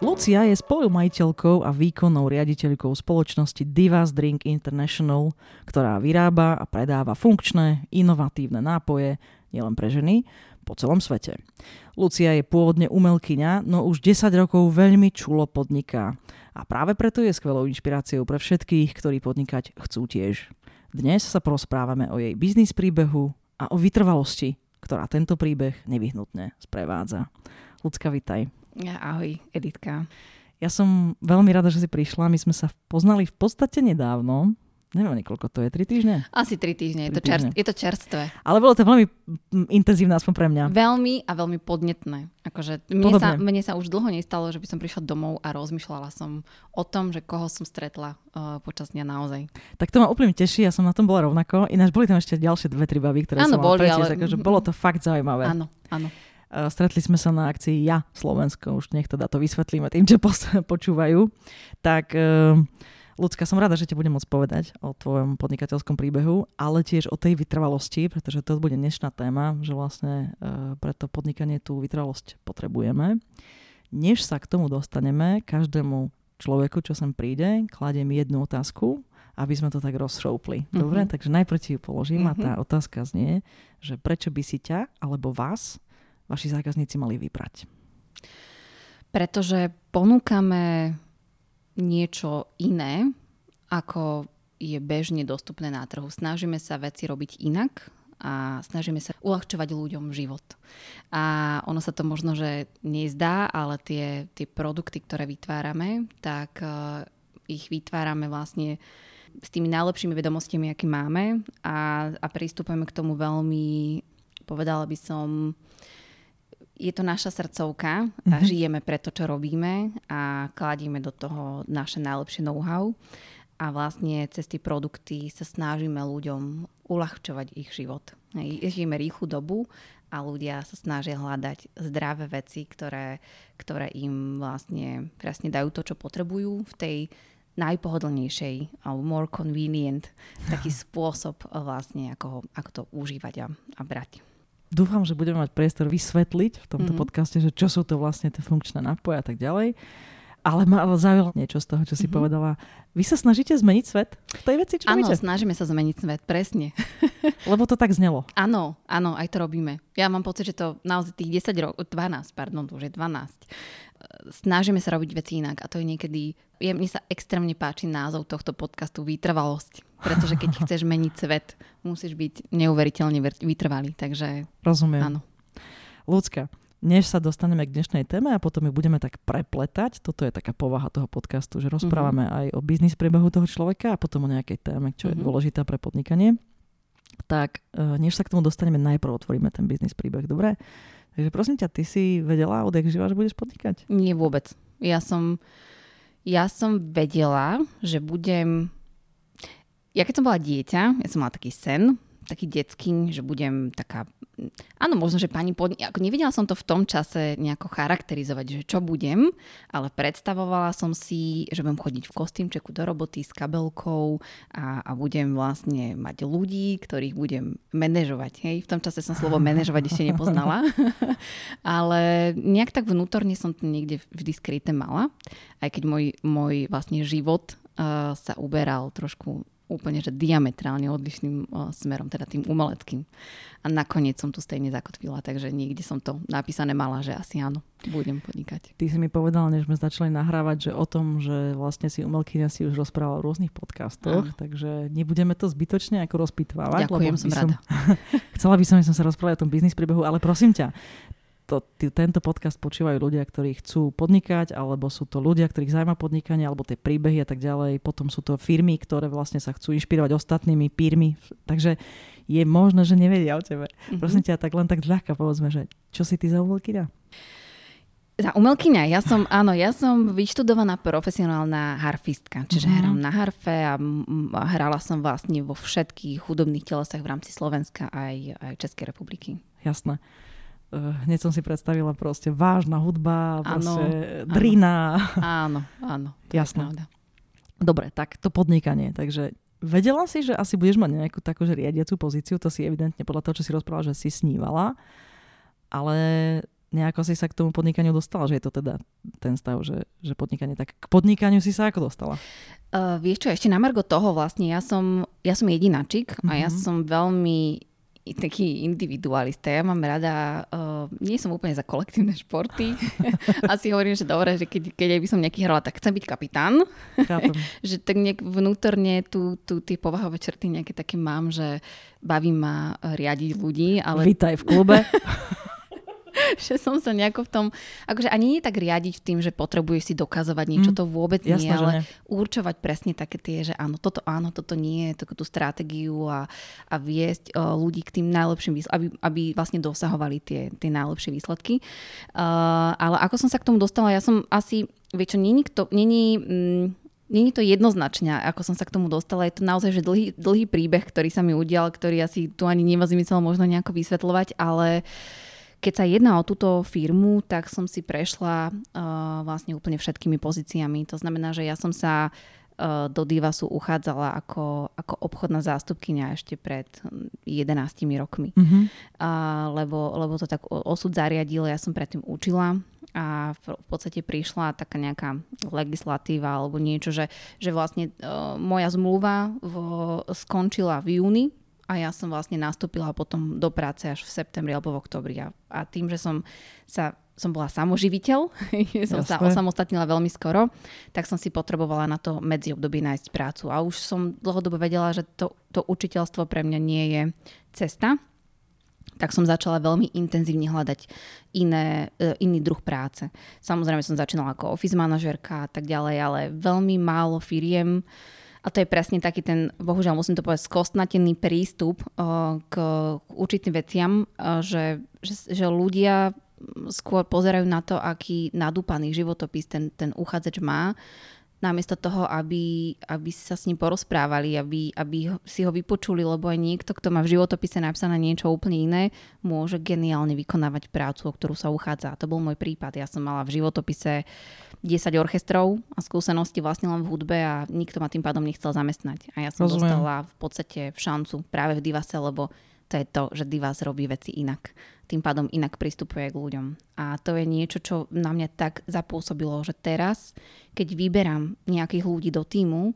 Lucia je spolumajiteľkou a výkonnou riaditeľkou spoločnosti Divas Drink International, ktorá vyrába a predáva funkčné, inovatívne nápoje nielen pre ženy, po celom svete. Lucia je pôvodne umelkyňa, no už 10 rokov veľmi čulo podniká. A práve preto je skvelou inšpiráciou pre všetkých, ktorí podnikať chcú tiež. Dnes sa porozprávame o jej biznis príbehu a o vytrvalosti, ktorá tento príbeh nevyhnutne sprevádza. Lucka, vitaj. Ahoj, Editka. Ja som veľmi rada, že si prišla. My sme sa poznali v podstate nedávno. Neviem, koľko to je, tri týždne? Asi tri týždne, 3 je, to čerst, je to čerstvé. Ale bolo to veľmi intenzívne, aspoň pre mňa. Veľmi a veľmi podnetné. Akože mne, sa, mne sa už dlho nestalo, že by som prišla domov a rozmýšľala som o tom, že koho som stretla uh, počas dňa naozaj. Tak to ma úplne teší, ja som na tom bola rovnako. Ináč boli tam ešte ďalšie dve, tri baby, ktoré ano, som boli, ale... takže bolo to fakt zaujímavé. Áno, áno. Eh, stretli sme sa na akcii Ja Slovensko, už nech teda to vysvetlíme tým, čo počúvajú. Tak eh, ľudská, som rada, že ti budem môcť povedať o tvojom podnikateľskom príbehu, ale tiež o tej vytrvalosti, pretože to bude dnešná téma, že vlastne eh, pre to podnikanie tú vytrvalosť potrebujeme. Než sa k tomu dostaneme, každému človeku, čo sem príde, kladiem jednu otázku, aby sme to tak rozšoupli. Dobre, mm-hmm. takže najprv ti ju položím mm-hmm. a tá mhm. otázka znie, že prečo by si ťa alebo vás vaši zákazníci mali vybrať? Pretože ponúkame niečo iné, ako je bežne dostupné na trhu. Snažíme sa veci robiť inak a snažíme sa uľahčovať ľuďom život. A ono sa to možno, že nezdá, ale tie, tie produkty, ktoré vytvárame, tak uh, ich vytvárame vlastne s tými najlepšími vedomostiami, aké máme a, a pristupujeme k tomu veľmi, povedala by som, je to naša srdcovka a mm-hmm. žijeme pre to, čo robíme a kladíme do toho naše najlepšie know-how a vlastne cez tie produkty sa snažíme ľuďom uľahčovať ich život. Žijeme rýchlu dobu a ľudia sa snažia hľadať zdravé veci, ktoré, ktoré im vlastne presne dajú to, čo potrebujú v tej najpohodlnejšej alebo more convenient taký spôsob vlastne, ako, ako to užívať a, a brať. Dúfam, že budeme mať priestor vysvetliť v tomto mm-hmm. podcaste, že čo sú to vlastne tie funkčné nápoje a tak ďalej. Ale ma zaujalo niečo z toho, čo si mm-hmm. povedala. Vy sa snažíte zmeniť svet v tej veci, čo Áno, snažíme sa zmeniť svet, presne. Lebo to tak znelo. Áno, áno, aj to robíme. Ja mám pocit, že to naozaj tých 10 rokov, 12, pardon, to už je 12. Snažíme sa robiť veci inak a to je niekedy, je, mne sa extrémne páči názov tohto podcastu Výtrvalosť pretože keď chceš meniť svet, musíš byť neuveriteľne vytrvalý. Takže Rozumiem. Áno. Ľudská, než sa dostaneme k dnešnej téme a potom ju budeme tak prepletať, toto je taká povaha toho podcastu, že rozprávame mm-hmm. aj o biznis priebehu toho človeka a potom o nejakej téme, čo mm-hmm. je dôležitá pre podnikanie. Tak e, než sa k tomu dostaneme, najprv otvoríme ten biznis príbeh, dobre? Takže prosím ťa, ty si vedela odjak živa, že budeš podnikať? Nie vôbec. Ja som, ja som vedela, že budem ja keď som bola dieťa, ja som mala taký sen, taký detský, že budem taká... Áno, možno, že pani pod... Ako nevedela som to v tom čase nejako charakterizovať, že čo budem, ale predstavovala som si, že budem chodiť v kostýmčeku do roboty s kabelkou a, a budem vlastne mať ľudí, ktorých budem manažovať. Hej? V tom čase som slovo manažovať ešte nepoznala, ale nejak tak vnútorne som to niekde vždy skryté mala, aj keď môj, môj vlastne život uh, sa uberal trošku úplne že diametrálne odlišným smerom, teda tým umeleckým. A nakoniec som tu stejne zakotvila, takže niekde som to napísané mala, že asi áno, budem podnikať. Ty si mi povedal, než sme začali nahrávať, že o tom, že vlastne si umelkyňa si už rozprával v rôznych podcastoch, áno. takže nebudeme to zbytočne ako rozpitvávať. Ďakujem, som, som rada. chcela by som, že som sa rozprávať o tom biznis príbehu, ale prosím ťa, to, tento podcast počúvajú ľudia, ktorí chcú podnikať, alebo sú to ľudia, ktorých zaujíma podnikanie, alebo tie príbehy a tak ďalej. Potom sú to firmy, ktoré vlastne sa chcú inšpirovať ostatnými pírmi. Takže je možné, že nevedia o tebe. Mm-hmm. Prosím ťa, tak len tak ľahka povedzme, že čo si ty za umelkyňa? Za umelkyňa, ja som, áno, ja som vyštudovaná profesionálna harfistka, čiže mm-hmm. hrám na harfe a, a hrala som vlastne vo všetkých hudobných telesách v rámci Slovenska aj, aj Českej republiky. Jasné. Uh, hneď som si predstavila proste vážna hudba, proste áno, drina. Áno, áno. Jasné. Dobre, tak to podnikanie. Takže vedela si, že asi budeš mať nejakú takú že riadiacu pozíciu, to si evidentne podľa toho, čo si rozprávala, že si snívala, ale nejako si sa k tomu podnikaniu dostala, že je to teda ten stav, že, že podnikanie. Tak k podnikaniu si sa ako dostala? Uh, vieš čo, ešte na margo toho vlastne, ja som, ja som jedinačik mm-hmm. a ja mhm. som veľmi taký individualista. Ja mám rada, uh, nie som úplne za kolektívne športy. Asi hovorím, že dobre, že keď, keď by som nejaký hrala, tak chcem byť kapitán. že tak nejak vnútorne tu, tu tie povahové črty nejaké také mám, že baví ma riadiť ľudí. Ale... Vítaj v klube. že som sa nejako v tom, akože ani nie tak riadiť tým, že potrebuješ si dokazovať niečo, mm. to vôbec Jasné, nie, ale nie. určovať presne také tie, že áno, toto áno, toto nie, takú tú stratégiu a, a viesť uh, ľudí k tým najlepším výsledkom, aby, aby vlastne dosahovali tie, tie najlepšie výsledky. Uh, ale ako som sa k tomu dostala, ja som asi, vieš čo, není, kto, není, mm, Není to jednoznačne, ako som sa k tomu dostala. Je to naozaj že dlhý, dlhý príbeh, ktorý sa mi udial, ktorý asi tu ani nemá zmysel možno nejako vysvetľovať, ale uh, keď sa jedná o túto firmu, tak som si prešla uh, vlastne úplne všetkými pozíciami. To znamená, že ja som sa uh, do Divasu uchádzala ako, ako obchodná zástupkynia ešte pred 11 rokmi. Mm-hmm. Uh, lebo, lebo to tak osud zariadil, ja som predtým učila a v, v podstate prišla taká nejaká legislatíva alebo niečo, že, že vlastne uh, moja zmluva v, skončila v júni a ja som vlastne nastúpila potom do práce až v septembri alebo v oktobri. A, a tým, že som sa som bola samoživiteľ, som Jasne. sa osamostatnila veľmi skoro, tak som si potrebovala na to medziobdobie nájsť prácu. A už som dlhodobo vedela, že to, to učiteľstvo pre mňa nie je cesta, tak som začala veľmi intenzívne hľadať iné, e, iný druh práce. Samozrejme som začínala ako office manažerka a tak ďalej, ale veľmi málo firiem uh, a to je presne taký ten, bohužiaľ musím to povedať, skostnatený prístup uh, k, určitým veciam, uh, že, že, že ľudia skôr pozerajú na to, aký nadúpaný životopis ten, ten uchádzač má namiesto toho, aby, aby sa s ním porozprávali, aby, aby si ho vypočuli, lebo aj niekto, kto má v životopise napísané niečo úplne iné, môže geniálne vykonávať prácu, o ktorú sa uchádza. To bol môj prípad. Ja som mala v životopise 10 orchestrov a skúsenosti vlastne len v hudbe a nikto ma tým pádom nechcel zamestnať. A ja som Rozumiem. dostala v podstate v šancu práve v Divase, lebo to je to, že Divas robí veci inak tým pádom inak pristupuje k ľuďom. A to je niečo, čo na mňa tak zapôsobilo, že teraz, keď vyberám nejakých ľudí do týmu,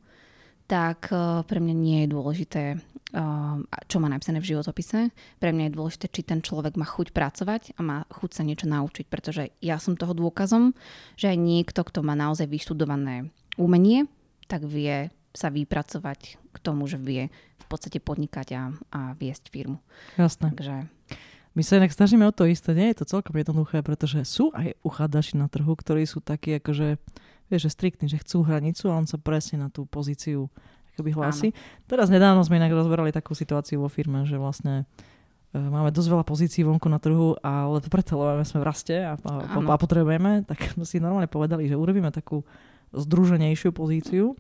tak eh, pre mňa nie je dôležité, eh, čo má napísané v životopise. Pre mňa je dôležité, či ten človek má chuť pracovať a má chuť sa niečo naučiť, pretože ja som toho dôkazom, že aj niekto, kto má naozaj vyštudované umenie, tak vie sa vypracovať k tomu, že vie v podstate podnikať a, a viesť firmu. Jasné. Takže my sa inak snažíme o to isté, nie je to celkom jednoduché, pretože sú aj uchádzači na trhu, ktorí sú takí akože, vieš, že striktní, že chcú hranicu a on sa presne na tú pozíciu akoby hlási. Áno. Teraz nedávno sme inak rozberali takú situáciu vo firme, že vlastne e, máme dosť veľa pozícií vonku na trhu, ale to preto, lebo sme v raste a, a, a potrebujeme, tak sme si normálne povedali, že urobíme takú združenejšiu pozíciu,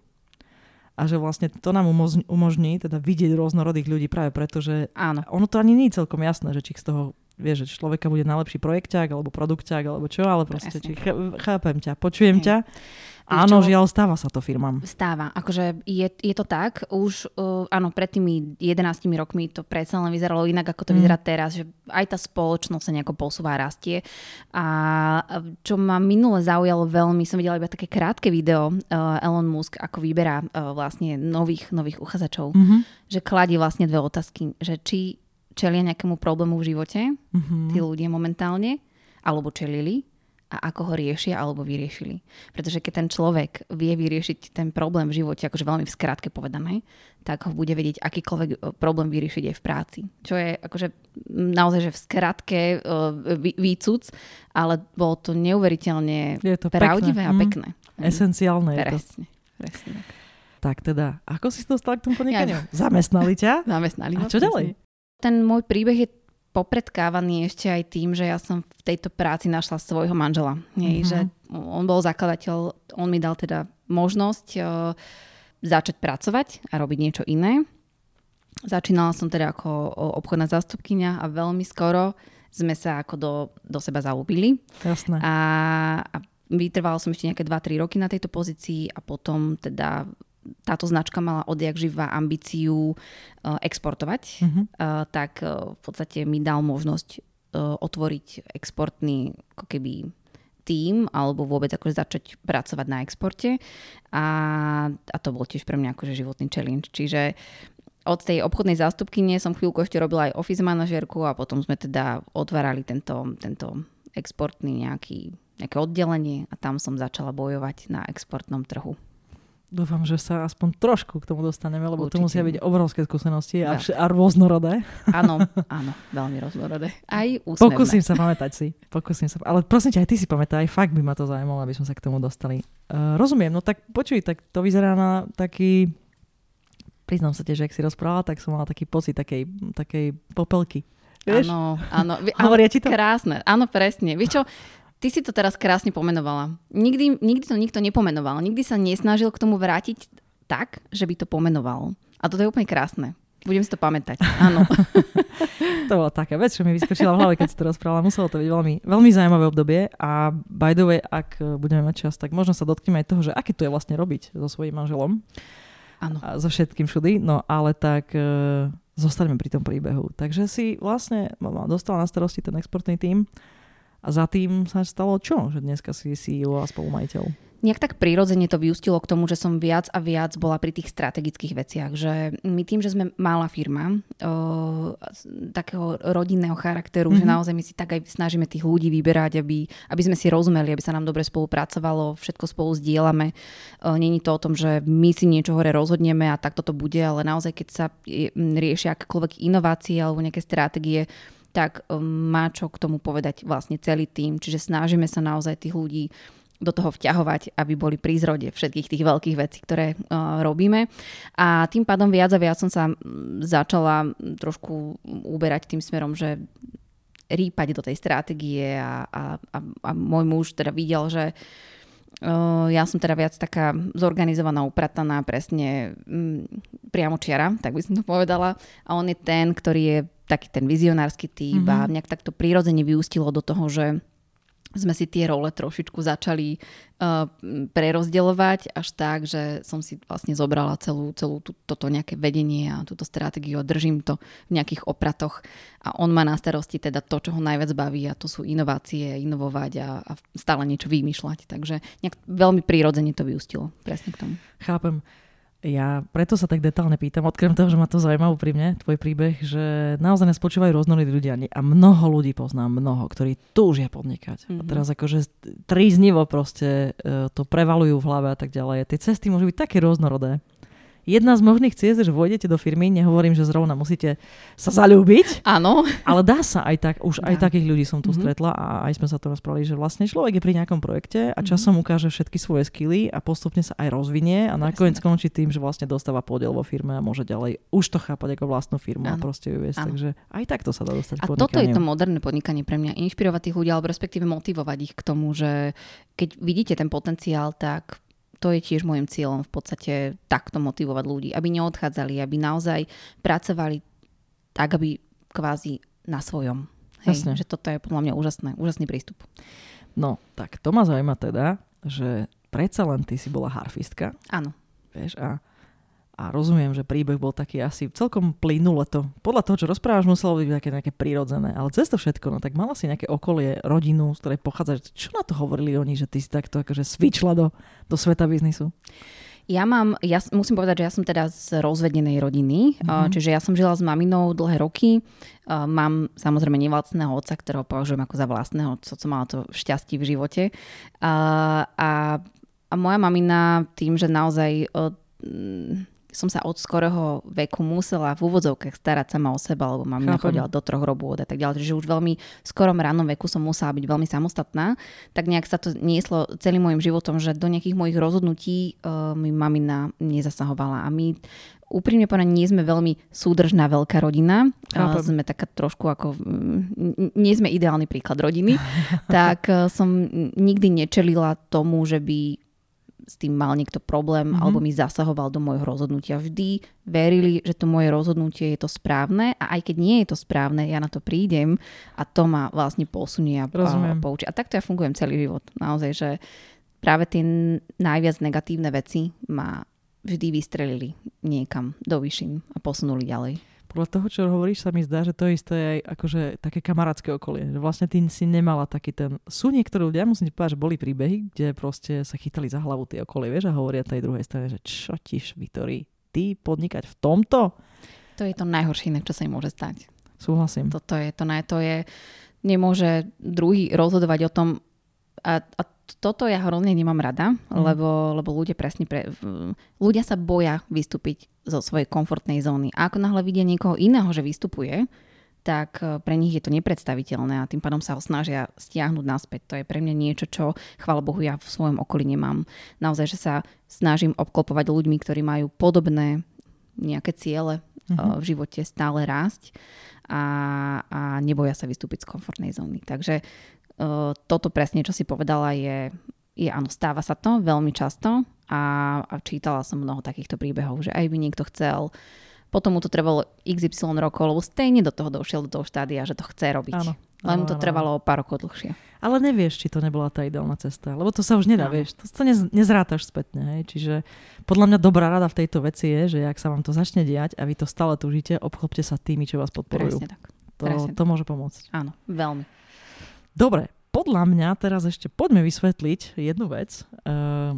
a že vlastne to nám umožní teda vidieť rôznorodých ľudí práve preto, že Áno. ono to ani nie je celkom jasné, že či z toho vieš, že človeka bude najlepší projekťák alebo produkťák alebo čo, ale proste či chápem ťa, počujem Hej. ťa. Áno, čo? žiaľ, stáva sa to firmám. Stáva. Akože je, je to tak. Už uh, áno, pred tými 11 rokmi to predsa len vyzeralo inak, ako to mm. vyzerá teraz. Že aj tá spoločnosť sa nejako posúva a rastie. A čo ma minule zaujalo veľmi, som videla iba také krátke video uh, Elon Musk, ako vyberá uh, vlastne nových, nových uchádzačov. Mm-hmm. Že kladí vlastne dve otázky. Že či čelia nejakému problému v živote, mm-hmm. tí ľudia momentálne, alebo čelili a ako ho riešia alebo vyriešili. Pretože keď ten človek vie vyriešiť ten problém v živote, akože veľmi v skratke povedané, tak ho bude vedieť akýkoľvek e, problém vyriešiť aj v práci. Čo je akože naozaj, že v skratke uh, výcuc, ale bolo to neuveriteľne je to pravdivé pekné. a mhm. pekné. Mm. Esenciálne je presne, to. Presne. Tak teda, ako si to dostala k tomu podnikaniu? Ja, Zamestnali ťa? Zamestnali A čo ďalej? Ten môj príbeh je popredkávaný ešte aj tým, že ja som v tejto práci našla svojho manžela. Nie, mm-hmm. Že on bol zakladateľ, on mi dal teda možnosť uh, začať pracovať a robiť niečo iné. Začínala som teda ako obchodná zástupkynia a veľmi skoro sme sa ako do, do seba zaúbili. Jasné. A, a vytrvala som ešte nejaké 2-3 roky na tejto pozícii a potom teda táto značka mala odjak živá ambíciu uh, exportovať, uh, tak uh, v podstate mi dal možnosť otvoriť exportný ako keby tým alebo vôbec akože začať pracovať na exporte a, a to bol tiež pre mňa akože životný challenge. Čiže od tej obchodnej zástupkyne som chvíľku ešte robila aj office manažerku a potom sme teda otvárali tento, tento exportný nejaký, nejaké oddelenie a tam som začala bojovať na exportnom trhu. Dúfam, že sa aspoň trošku k tomu dostaneme, lebo Určite. to musia byť obrovské skúsenosti a, vš- a rôznorodé. Áno, áno, veľmi rôznorodé. Aj úsmevné. Pokúsim sa pamätať si. Pokúsim sa. Ale prosím ťa, aj ty si pamätaj, fakt by ma to zaujímalo, aby sme sa k tomu dostali. Uh, rozumiem, no tak počuj, tak to vyzerá na taký... Priznám sa te, že ak si rozprávala, tak som mala taký pocit takej, takej popelky. Vieš? Áno, áno. Hovoria ti to? Krásne, áno, presne. Vieš čo, Ty si to teraz krásne pomenovala. Nikdy, nikdy to nikto nepomenoval. Nikdy sa nesnažil k tomu vrátiť tak, že by to pomenoval. A toto je úplne krásne. Budem si to pamätať. Áno. to bola taká vec, čo mi vyskočila v hlave, keď si to rozprávala. Muselo to byť veľmi, veľmi zaujímavé obdobie. A by the way, ak budeme mať čas, tak možno sa dotkneme aj toho, že aké to je vlastne robiť so svojím manželom. Áno. A so všetkým všudy. No ale tak e, zostaneme pri tom príbehu. Takže si vlastne dostala na starosti ten exportný tím a za tým sa stalo čo? Že dneska si CEO a spolumajiteľ. Nejak tak prirodzene to vyústilo k tomu, že som viac a viac bola pri tých strategických veciach. Že my tým, že sme malá firma, o, takého rodinného charakteru, mm-hmm. že mhm. naozaj my si tak aj snažíme tých ľudí vyberať, aby, aby sme si rozumeli, aby sa nám dobre spolupracovalo, všetko spolu zdieľame. Není to o tom, že my si niečo hore rozhodneme a takto to bude, ale naozaj keď sa riešia akékoľvek inovácie alebo nejaké stratégie, tak um, má čo k tomu povedať vlastne celý tým. Čiže snažíme sa naozaj tých ľudí do toho vťahovať, aby boli pri zrode všetkých tých veľkých vecí, ktoré uh, robíme. A tým pádom viac a viac som sa začala trošku uberať tým smerom, že rýpať do tej stratégie a, a, a, a môj muž teda videl, že uh, ja som teda viac taká zorganizovaná, uprataná, presne um, priamo čiara, tak by som to povedala. A on je ten, ktorý je taký ten vizionársky typ mm-hmm. a mhm. nejak takto prirodzene vyústilo do toho, že sme si tie role trošičku začali uh, prerozdeľovať až tak, že som si vlastne zobrala celú, celú tú, toto nejaké vedenie a túto stratégiu a držím to v nejakých opratoch a on má na starosti teda to, čo ho najviac baví a to sú inovácie, inovovať a, a stále niečo vymýšľať. Takže nejak veľmi prirodzene to vyústilo presne k tomu. Chápem. Ja preto sa tak detálne pýtam, odkrem toho, že ma to zaujíma úprimne, tvoj príbeh, že naozaj nás počúvajú rôznorodí ľudia a mnoho ľudí poznám, mnoho, ktorí túžia podnikať. Mm-hmm. A mhm. teraz akože tríznivo proste e, to prevalujú v hlave a tak ďalej. Tie cesty môžu byť také rôznorodé. Jedna z možných ciest, že vôjdete do firmy, nehovorím, že zrovna musíte sa zalúbiť. Áno. Ale dá sa aj tak, už dá. aj takých ľudí som tu mm-hmm. stretla a aj sme sa to rozprávali, že vlastne človek je pri nejakom projekte a mhm. časom mm-hmm. ukáže všetky svoje skily a postupne sa aj rozvinie a nakoniec skončí tým, že vlastne dostáva podiel vo firme a môže ďalej už to chápať ako vlastnú firmu Áno. a proste ju viesť. Takže aj takto sa dá dostať A toto je to moderné podnikanie pre mňa. Inšpirovať tých ľudí alebo respektíve motivovať ich k tomu, že keď vidíte ten potenciál, tak to je tiež môjim cieľom v podstate takto motivovať ľudí, aby neodchádzali, aby naozaj pracovali tak, aby kvázi na svojom. Hej, Jasne. že toto je podľa mňa úžasné, úžasný prístup. No, tak to ma zaujíma teda, že predsa len ty si bola harfistka. Áno. Vieš, a a rozumiem, že príbeh bol taký asi celkom plynule to. Podľa toho, čo rozprávaš, muselo byť také nejaké prírodzené. Ale cez to všetko, no tak mala si nejaké okolie, rodinu, z ktorej pochádzaš. Čo na to hovorili oni, že ty si takto akože svičla do, do sveta biznisu? Ja mám, ja musím povedať, že ja som teda z rozvedenej rodiny, mm-hmm. čiže ja som žila s maminou dlhé roky. Mám samozrejme nevlastného otca, ktorého považujem ako za vlastného, co, co mala to šťastie v živote. A, a, a moja mamina tým, že naozaj som sa od skorého veku musela v úvodzovkách starať sama o seba, lebo mám chodila do troch robôt a tak ďalej. Takže už veľmi v skorom ránom veku som musela byť veľmi samostatná. Tak nejak sa to nieslo celým môjim životom, že do nejakých mojich rozhodnutí uh, mi mamina nezasahovala. A my úprimne povedané, nie sme veľmi súdržná veľká rodina. Chápem. Sme taká trošku ako... Mm, nie sme ideálny príklad rodiny. tak e, som nikdy nečelila tomu, že by s tým mal niekto problém mm-hmm. alebo mi zasahoval do môjho rozhodnutia. Vždy verili, že to moje rozhodnutie je to správne a aj keď nie je to správne, ja na to prídem a to ma vlastne posunie a, a poučí. A takto ja fungujem celý život. Naozaj, že práve tie najviac negatívne veci ma vždy vystrelili niekam do vyšším a posunuli ďalej. Podľa toho, čo hovoríš, sa mi zdá, že to isté je aj akože také kamarátske okolie. Že vlastne ty si nemala taký ten... Sú niektorí ľudia, musím ti povedať, že boli príbehy, kde proste sa chytali za hlavu tie okolie, vieš, a hovoria tej druhej strane, že čo ti Vitorí, ty podnikať v tomto? To je to najhoršie, čo sa im môže stať. Súhlasím. Toto je, to, to je, nemôže druhý rozhodovať o tom, a, a toto ja hrozne nemám rada, mm. lebo, lebo ľudia presne pre, ľudia sa boja vystúpiť zo svojej komfortnej zóny. A ako náhle vidia niekoho iného, že vystupuje, tak e, pre nich je to nepredstaviteľné a tým pádom sa ho snažia stiahnuť naspäť. To je pre mňa niečo, čo, chvála Bohu, ja v svojom okolí nemám. Naozaj, že sa snažím obklopovať ľuďmi, ktorí majú podobné nejaké ciele mm-hmm. v živote stále rásť a, a neboja sa vystúpiť z komfortnej zóny. Takže toto presne, čo si povedala, je, je áno, stáva sa to veľmi často a, a čítala som mnoho takýchto príbehov, že aj by niekto chcel potom mu to trvalo XY rokov, lebo stejne do toho došiel do toho štádia, že to chce robiť. Áno. Len mu to trvalo o pár rokov dlhšie. Ale nevieš, či to nebola tá ideálna cesta, lebo to sa už nedá, vieš. To sa nez, nezrátaš spätne. Hej. Čiže podľa mňa dobrá rada v tejto veci je, že ak sa vám to začne diať a vy to stále túžite, obklopte sa tými, čo vás podporujú. Presne tak. To, Presne to môže pomôcť. Áno, veľmi. Dobre, podľa mňa teraz ešte poďme vysvetliť jednu vec uh,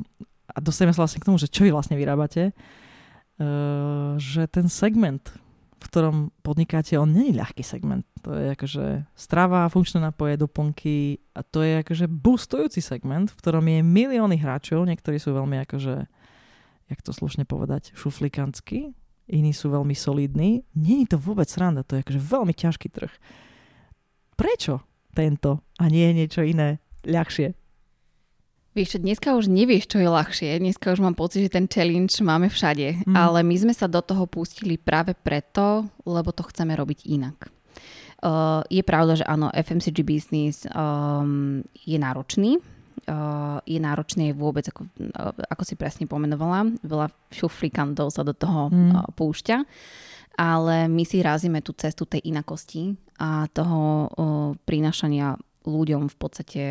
a dostaneme sa vlastne k tomu, že čo vy vlastne vyrábate, uh, že ten segment, v ktorom podnikáte, on je ľahký segment. To je akože strava, funkčné napoje, doplnky a to je akože boostujúci segment, v ktorom je milióny hráčov, niektorí sú veľmi akože, jak to slušne povedať, šuflikanskí, iní sú veľmi solidní. Je to vôbec sranda, to je akože veľmi ťažký trh. Prečo? Tento a nie niečo iné ľahšie. Vieš, dneska už nevieš, čo je ľahšie. Dneska už mám pocit, že ten challenge máme všade. Mm. Ale my sme sa do toho pustili práve preto, lebo to chceme robiť inak. Uh, je pravda, že áno, FMCG business um, je náročný. Uh, je náročný vôbec, ako, uh, ako si presne pomenovala. Veľa šufrikantov sa do toho mm. uh, púšťa. Ale my si razíme tú cestu tej inakosti a toho o, prinašania ľuďom v podstate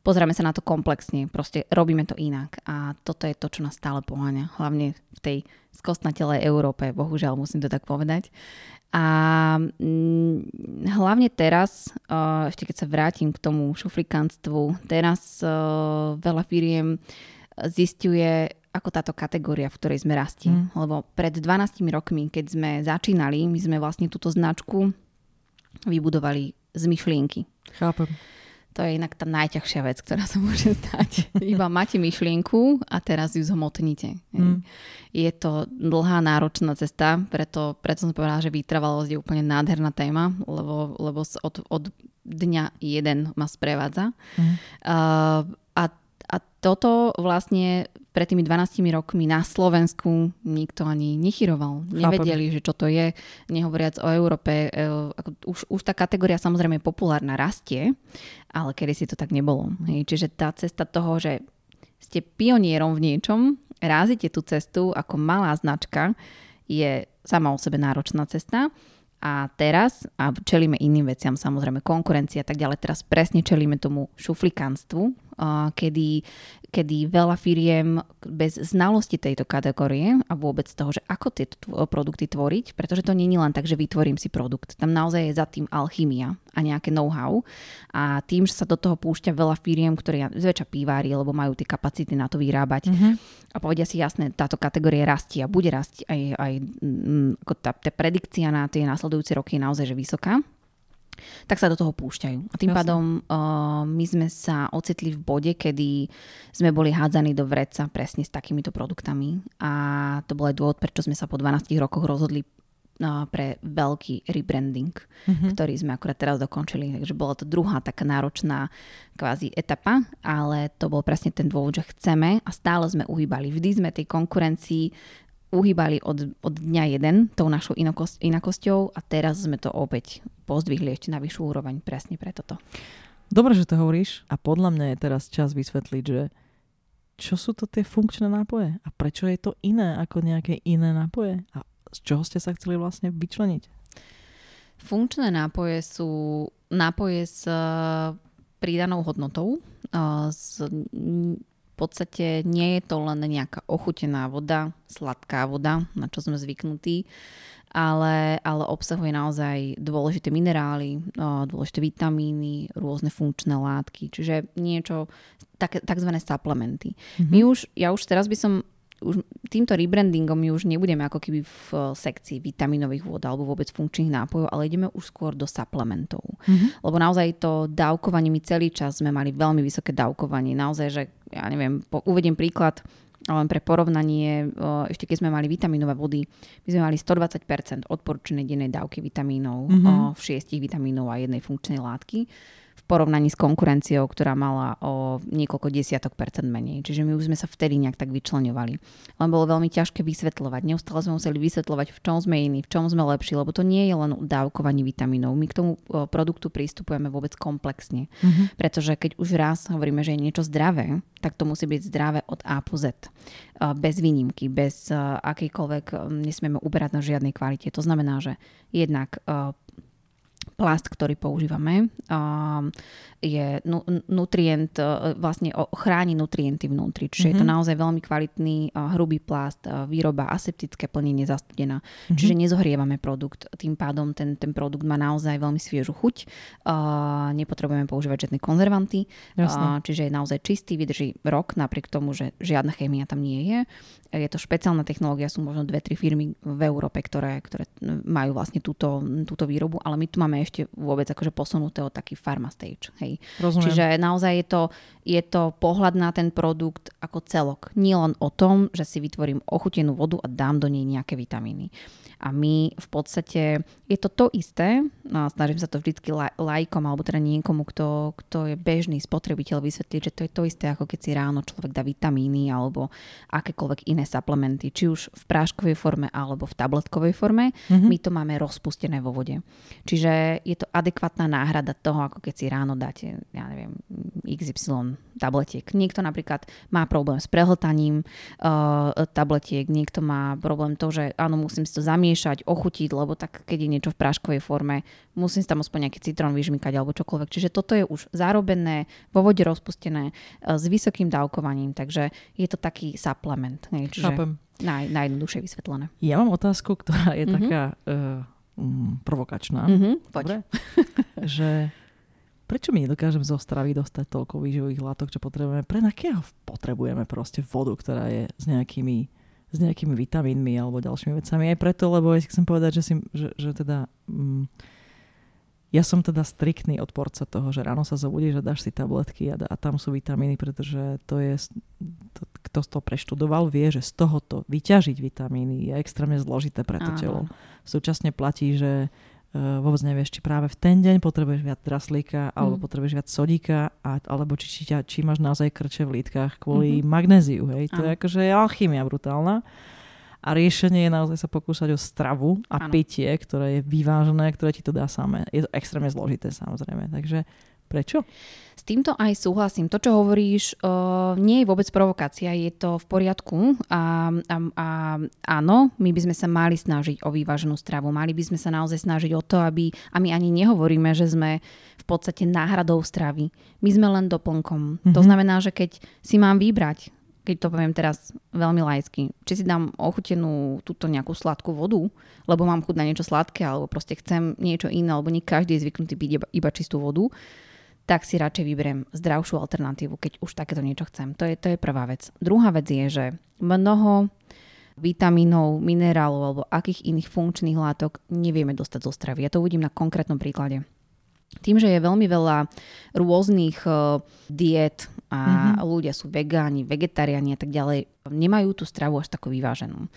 pozrieme sa na to komplexne, proste robíme to inak a toto je to, čo nás stále poháňa, hlavne v tej skostnatelej Európe, bohužiaľ musím to tak povedať. A mm, hlavne teraz, ešte keď sa vrátim k tomu šufrikánstvu, teraz veľa firiem zistuje, ako táto kategória, v ktorej sme rasti. Mm. Lebo pred 12 rokmi, keď sme začínali, my sme vlastne túto značku vybudovali z myšlienky. Chápem. To je inak tá najťažšia vec, ktorá sa môže stať. Iba máte myšlienku a teraz ju zhmotnite. Mm. Je to dlhá, náročná cesta, preto, preto som povedala, že vytrvalosť je úplne nádherná téma, lebo, lebo od, od dňa jeden ma sprevádza. Mm. Uh, a a toto vlastne pred tými 12 rokmi na Slovensku nikto ani nechyroval. Nevedeli, že čo to je, nehovoriac o Európe. E, už, už tá kategória samozrejme populárna rastie, ale kedy si to tak nebolo. Čiže tá cesta toho, že ste pionierom v niečom, rázite tú cestu ako malá značka, je sama o sebe náročná cesta a teraz, a čelíme iným veciam, samozrejme konkurencia a tak ďalej, teraz presne čelíme tomu šuflikánstvu, kedy, kedy veľa firiem bez znalosti tejto kategórie a vôbec toho, že ako tieto produkty tvoriť, pretože to nie je len tak, že vytvorím si produkt. Tam naozaj je za tým alchymia a nejaké know-how. A tým, že sa do toho púšťa veľa firiem, ktoré zväčša pívári, lebo majú tie kapacity na to vyrábať mm-hmm. a povedia si jasné, táto kategória rastie a bude rásť aj, aj mm, ako tá, tá predikcia na tie následujúce roky je naozaj že vysoká tak sa do toho púšťajú. A tým Jasne. pádom uh, my sme sa ocitli v bode, kedy sme boli hádzaní do vreca presne s takýmito produktami. A to bol aj dôvod, prečo sme sa po 12 rokoch rozhodli uh, pre veľký rebranding, Mhm. ktorý sme akurát teraz dokončili. Takže bola to druhá taká náročná kvázi etapa, ale to bol presne ten dôvod, že chceme a stále sme uhýbali. Vždy sme tej konkurencii uhýbali od, od dňa jeden tou našou inokosť, inakosťou a teraz sme to opäť pozdvihli ešte na vyššiu úroveň presne pre toto. Dobre, že to hovoríš a podľa mňa je teraz čas vysvetliť, že čo sú to tie funkčné nápoje a prečo je to iné ako nejaké iné nápoje a z čoho ste sa chceli vlastne vyčleniť? Funkčné nápoje sú nápoje s eh, pridanou hodnotou. eh, S, podstate nie je to len nejaká ochutená voda, sladká voda, na čo sme zvyknutí, ale, ale obsahuje naozaj dôležité minerály, dôležité vitamíny, rôzne funkčné látky, čiže niečo, tak, takzvané suplementy. Mhm. My už, ja už teraz by som už týmto rebrandingom my už nebudeme ako keby v eh, sekcii vitaminových vôd alebo vôbec funkčných nápojov, ale ideme už skôr do suplementov. Mhm. Lebo naozaj to dávkovanie, my celý čas sme mali veľmi vysoké dávkovanie. Naozaj, že ja neviem, po, uvediem príklad, len pre porovnanie, eh, ešte keď sme mali vitaminové vody, my sme mali 120% odporúčenej dennej dávky vitamínov, Mhm. mm-hmm. šiestich vitamínov a jednej funkčnej látky v porovnaní s konkurenciou, ktorá mala o niekoľko desiatok percent menej. Čiže my už sme sa vtedy nejak tak vyčleňovali. Len bolo veľmi ťažké vysvetľovať. Neustále sme museli vysvetľovať, v čom sme iní, v čom sme lepší, lebo to nie je len dávkovanie vitamínov. My k tomu o, produktu pristupujeme vôbec komplexne. Mhm. Pretože keď už raz hovoríme, že je niečo zdravé, tak to musí byť zdravé od A po Z. Uh, Bez výnimky, bez uh, akýkoľvek, nesmieme uberať na žiadnej kvalite. To znamená, že jednak plast, ktorý používame, um, je nu- nutrient, uh, vlastne chráni nutrienty vnútri. Čiže mm-hmm. je to Mhm. naozaj veľmi kvalitný uh, hrubý plast, uh, výroba aseptické plnenie zastudená. Mhm. Mm-hmm. Čiže nezohrievame produkt. Tým pádom ten, ten produkt má naozaj veľmi sviežu chuť. Uh, nepotrebujeme používať žiadne konzervanty. Uh, čiže je naozaj čistý, vydrží rok, napriek tomu, že žiadna chémia tam nie je. Je to špeciálna technológia, sú možno dve, tri firmy v Európe, ktoré, ktoré majú vlastne túto, túto výrobu, ale my tu máme ešte vôbec akože posunuté o taký pharma stage. Hej. Rozumiem. Čiže naozaj je to, je to pohľad na ten produkt ako celok. Nie len o tom, že si vytvorím ochutenú vodu a dám do nej nejaké vitamíny. A my v podstate, je to to isté, no, snažím sa to vždycky laj, lajkom, alebo teda niekomu, kto, kto je bežný spotrebiteľ, vysvetliť, že to je to isté, ako keď si ráno človek dá vitamíny alebo akékoľvek iné suplementy, či už v práškovej forme alebo v tabletkovej forme, Mhm. my to máme rozpustené vo vode. Čiže je to adekvátna náhrada toho, ako keď si ráno dáte, ja neviem, XY tabletiek. Niekto napríklad má problém s prehltaním uh, tabletiek, niekto má problém to, že áno, musím si to zamiešať, ochutiť, lebo tak keď je niečo v práškovej forme, musím si tam aspoň nejaký citrón vyžmykať alebo čokoľvek. Čiže toto je už zarobené, vo vode rozpustené, uh, s vysokým dávkovaním, takže je to taký supplement. Hej, čiže Chápem. naj, najjednoduchšie vysvetlené. Ja mám otázku, ktorá je Mhm. taká uh, mm, provokačná. Mhm, poď. Dobre? že prečo my nedokážeme zo stravy dostať toľko výživových látok, čo potrebujeme? Pre akého potrebujeme proste vodu, ktorá je s nejakými, s nejakými vitamínmi alebo ďalšími vecami? Aj preto, lebo ja chcem povedať, že, si, že, že teda... Mm, ja som teda striktný odporca toho, že ráno sa zobudíš a dáš si tabletky a, a tam sú vitamíny, pretože to je, to, kto to preštudoval, vie, že z tohoto vyťažiť vitamíny je extrémne zložité pre to telo. Súčasne platí, že vôbec nevieš, či práve v ten deň potrebuješ viac draslíka, alebo Mm. potrebuješ viac sodíka, a, alebo či, či, ťa- či máš naozaj krče v lítkach kvôli Mhm. magnéziu. Hej? To je akože alchymia brutálna. A riešenie je naozaj sa pokúšať o stravu a Áno. pitie, ktoré je vyvážené, ktoré ti to dá samé. Je to extrémne zložité samozrejme. Takže prečo? S týmto aj súhlasím. To, čo hovoríš, uh, nie je vôbec provokácia, je to v poriadku. A, a, a áno, my by sme sa mali snažiť o vyváženú stravu. Mali by sme sa naozaj snažiť o to, aby... A my ani nehovoríme, že sme v podstate náhradou stravy. My sme len doplnkom. Mm-hmm. To Mhm. znamená, že keď si mám vybrať, keď to poviem teraz veľmi laicky, či si dám ochutenú túto nejakú sladkú vodu, lebo mám chuť na niečo sladké, alebo proste chcem niečo iné, alebo nie každý je zvyknutý piť iba, iba čistú vodu, tak si radšej vyberiem zdravšiu alternatívu, keď už takéto niečo chcem. To je, to je prvá vec. Druhá vec je, že mnoho vitamínov, minerálov alebo akých iných funkčných látok nevieme dostať zo stravy. Ja to uvidím na konkrétnom príklade. tým, že je veľmi veľa rôznych uh, diet a mm-hmm. ľudia sú vegáni, vegetariáni a tak ďalej, nemajú tú stravu až takú vyváženú.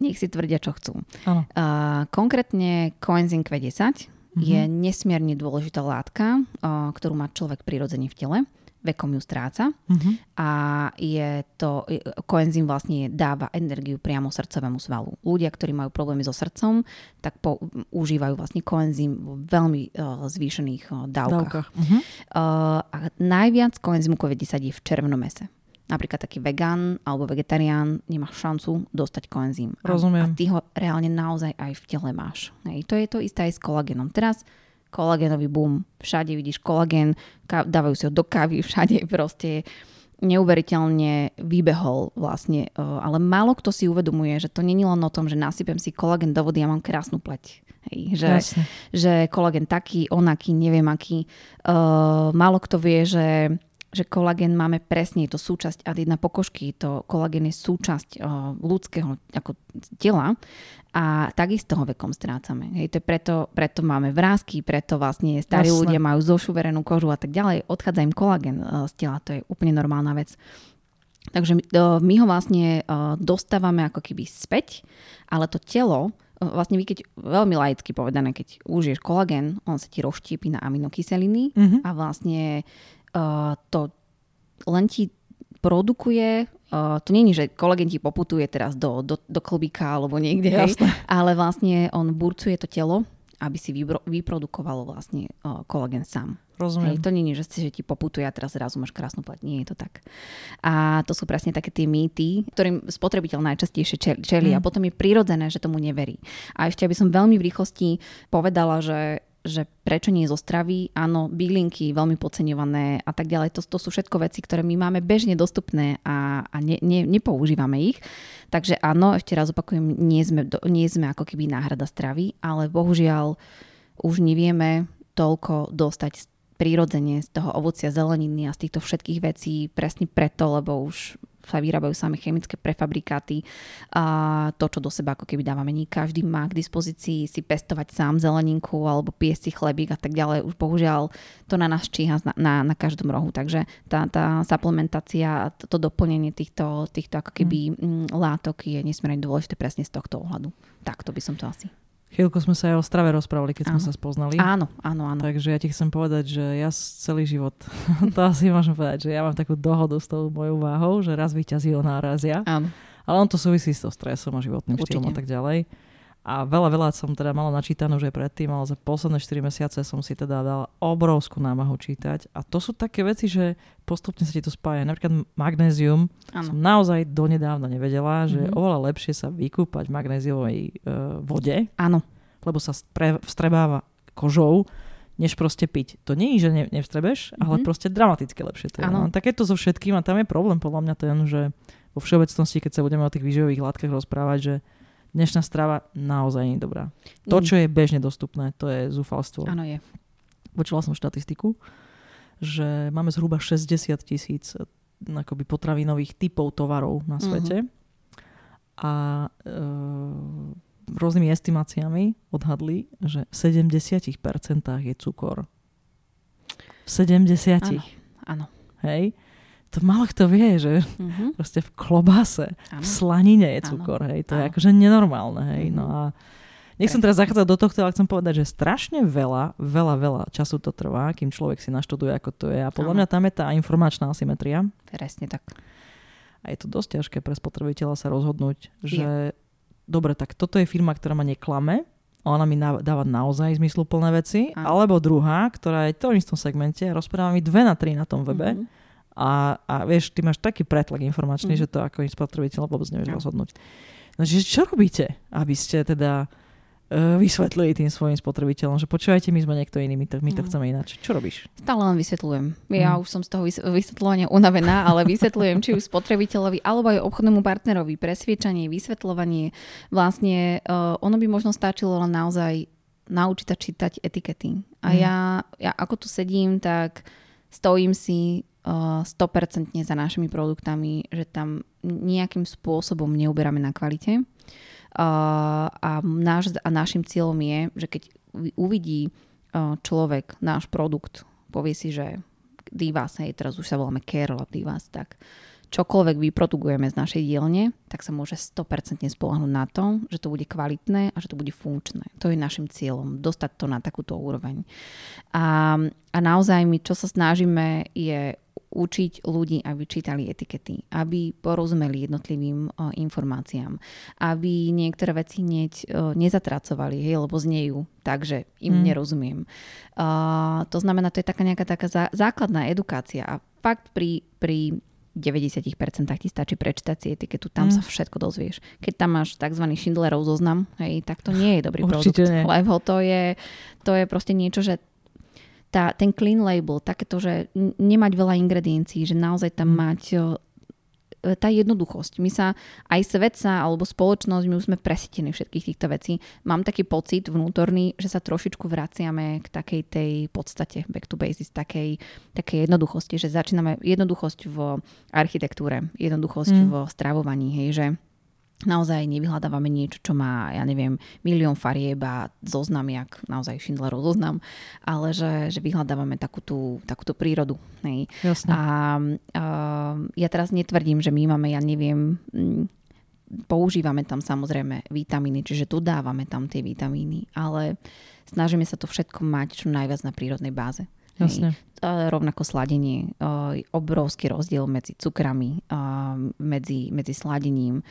Nech si tvrdia, čo chcú. Uh, konkrétne coenzym Q10 mm-hmm. je nesmierne dôležitá látka, uh, ktorú má človek prirodzene v tele vekom ju stráca uh-huh. a je to, koenzym vlastne dáva energiu priamo srdcovému svalu. Ľudia, ktorí majú problémy so srdcom, tak po, užívajú vlastne koenzym v veľmi uh, zvýšených uh, dávkach. dávkach. Uh-huh. Uh, a najviac koenzymu Q10 je v červenom mese. Napríklad taký vegán alebo vegetarián nemá šancu dostať koenzym. Rozumiem. A, a ty ho reálne naozaj aj v tele máš. Hej. To je to isté aj s kolagénom. Teraz kolagénový boom. Všade vidíš kolagén, dávajú si ho do kávy, všade proste neuveriteľne vybehol vlastne. E, ale málo kto si uvedomuje, že to není len o tom, že nasypem si kolagén do vody a mám krásnu pleť. Hej, že, že kolagén taký, onaký, neviem aký. Uh, málo kto vie, že že kolagén máme presne, je to súčasť ad1 pokožky, to kolagén je súčasť uh, ľudského ako tela a takisto ho vekom strácame. Hej, to je preto, preto máme vrázky, preto vlastne starí Jasne. ľudia majú zošuverenú kožu a tak ďalej. Odchádza im kolagén uh, z tela, to je úplne normálna vec. Takže uh, my ho vlastne uh, dostávame ako keby späť, ale to telo vlastne vy keď, veľmi laicky povedané, keď užiješ kolagén, on sa ti rozštípi na aminokyseliny mm-hmm. a vlastne to len ti produkuje, uh, to není, že kolegen ti poputuje teraz do, do, do klbíka alebo niekde, hej, ale vlastne on burcuje to telo, aby si vybro, vyprodukovalo vlastne uh, kolagen sám. Rozumiem. Hej, to je, že, že ti poputuje a teraz zrazu máš krásnu pleť. Nie je to tak. A to sú presne také tie mýty, ktorým spotrebiteľ najčastejšie čeli mm. a potom je prirodzené, že tomu neverí. A ešte aby som veľmi v rýchlosti povedala, že že prečo nie zo stravy, áno, bylinky veľmi podceňované a tak ďalej. To, to sú všetko veci, ktoré my máme bežne dostupné a, a ne, ne, nepoužívame ich. Takže áno, ešte raz opakujem, nie sme, nie sme ako keby náhrada stravy, ale bohužiaľ už nevieme toľko dostať prirodzene z toho ovocia, zeleniny a z týchto všetkých vecí presne preto, lebo už sa vyrábajú same chemické prefabrikáty a to, čo do seba ako keby dávame. Nie každý má k dispozícii si pestovať sám zeleninku alebo piesť si chlebík a tak ďalej. Už bohužiaľ to na nás číha na, na, na každom rohu. Takže tá, tá suplementácia a to, to doplnenie týchto, týchto ako keby mm. látok je nesmierne dôležité presne z tohto ohľadu. Tak to by som to asi. Chvíľku sme sa aj o strave rozprávali, keď áno. sme sa spoznali. Áno, áno, áno. Takže ja ti chcem povedať, že ja celý život, to asi môžem povedať, že ja mám takú dohodu s tou mojou váhou, že raz vyťazí ona, raz ja. Áno. Ale on to súvisí s so stresom a životným Určite. štýlom a tak ďalej. A veľa, veľa som teda mala načítanú už aj predtým, ale za posledné 4 mesiace som si teda dala obrovskú námahu čítať. A to sú také veci, že postupne sa ti to spája. Napríklad magnézium ano. som naozaj donedávna nevedela, že mm-hmm. je oveľa lepšie sa vykúpať v magnéziovej uh, vode. Áno. Lebo sa spre, vstrebáva kožou, než proste piť. To nie je, že ne, nevstrebeš, mm-hmm. ale proste dramaticky lepšie to je. No, tak je to so všetkým a tam je problém podľa mňa ten, že vo všeobecnosti, keď sa budeme o tých výživových látkach rozprávať, že dnešná strava naozaj nie je dobrá. To, čo je bežne dostupné, to je zúfalstvo. Áno, je. Počula som štatistiku, že máme zhruba 60 tisíc eh, akoby potravinových typov tovarov na svete. Mm-hmm. A e, rôznymi estimáciami odhadli, že v 70% je cukor. V 70. Áno, áno. Hej? To málo kto vie, že mm-hmm. proste v klobase, ano. v slanine je cukor, ano. hej, to ano. je akože nenormálne, hej, mm-hmm. no a nechcem teraz zachádzať do tohto, ale chcem povedať, že strašne veľa, veľa, veľa času to trvá, kým človek si naštuduje, ako to je a podľa ano. mňa tam je tá informačná asymetria. Presne tak. A je to dosť ťažké pre spotrebiteľa sa rozhodnúť, že je. dobre, tak toto je firma, ktorá ma neklame, ona mi dáva naozaj zmysluplné veci, ano. alebo druhá, ktorá je v tom istom segmente, rozpráva mi dve na tri na tom webe, mm-hmm a, a vieš, ty máš taký pretlak informačný, mm. že to ako spotrebiteľ vôbec nevieš no. rozhodnúť. No, čiže čo robíte, aby ste teda uh, vysvetlili tým svojim spotrebiteľom, že počúvajte, my sme niekto iný, my to, my to mm. chceme ináč. Čo robíš? Stále len vysvetľujem. Ja mm. už som z toho vysvetľovania unavená, ale vysvetľujem či už spotrebiteľovi alebo aj obchodnému partnerovi presviečanie, vysvetľovanie. Vlastne uh, ono by možno stačilo len naozaj naučiť a čítať etikety. A mm. ja, ja ako tu sedím, tak stojím si 100% za našimi produktami, že tam nejakým spôsobom neuberáme na kvalite. A, náš, a našim cieľom je, že keď uvidí človek, náš produkt, povie si, že Divas, hej, teraz už sa voláme Care Lab Divas, tak čokoľvek vyprodukujeme z našej dielne, tak sa môže 100% spolahnúť na to, že to bude kvalitné a že to bude funkčné. To je našim cieľom, dostať to na takúto úroveň. A, a naozaj my, čo sa snažíme, je učiť ľudí, aby čítali etikety, aby porozumeli jednotlivým uh, informáciám, aby niektoré veci hneď nezatracovali, hej, lebo znejú takže im mm. nerozumiem. Uh, to znamená, to je taká nejaká taká zá, základná edukácia a fakt pri, pri 90% ti stačí prečítať si etiketu, tam mm. sa všetko dozvieš. Keď tam máš tzv. Schindlerov zoznam, hej, tak to nie je dobrý Určite produkt. Nie. Lebo to je, to je proste niečo, že tá, ten clean label, takéto, že nemať veľa ingrediencií, že naozaj tam mm. mať tá jednoduchosť. My sa, aj svet sa, alebo spoločnosť, my už sme presítení všetkých týchto vecí. Mám taký pocit vnútorný, že sa trošičku vraciame k takej tej podstate, back to basis, takej, takej jednoduchosti, že začíname jednoduchosť v architektúre, jednoduchosť mm. v stravovaní, hej, že naozaj nevyhľadávame niečo, čo má, ja neviem, milión farieb a zoznam, jak naozaj Schindlerov zoznam, ale že, že vyhľadávame takú tú, takú tú prírodu. Hej. Jasne. A, a ja teraz netvrdím, že my máme, ja neviem, používame tam samozrejme vitamíny, čiže dodávame tam tie vitamíny, ale snažíme sa to všetko mať čo najviac na prírodnej báze. Jasne. Rovnako sladenie, obrovský rozdiel medzi cukrami, medzi, medzi sladením.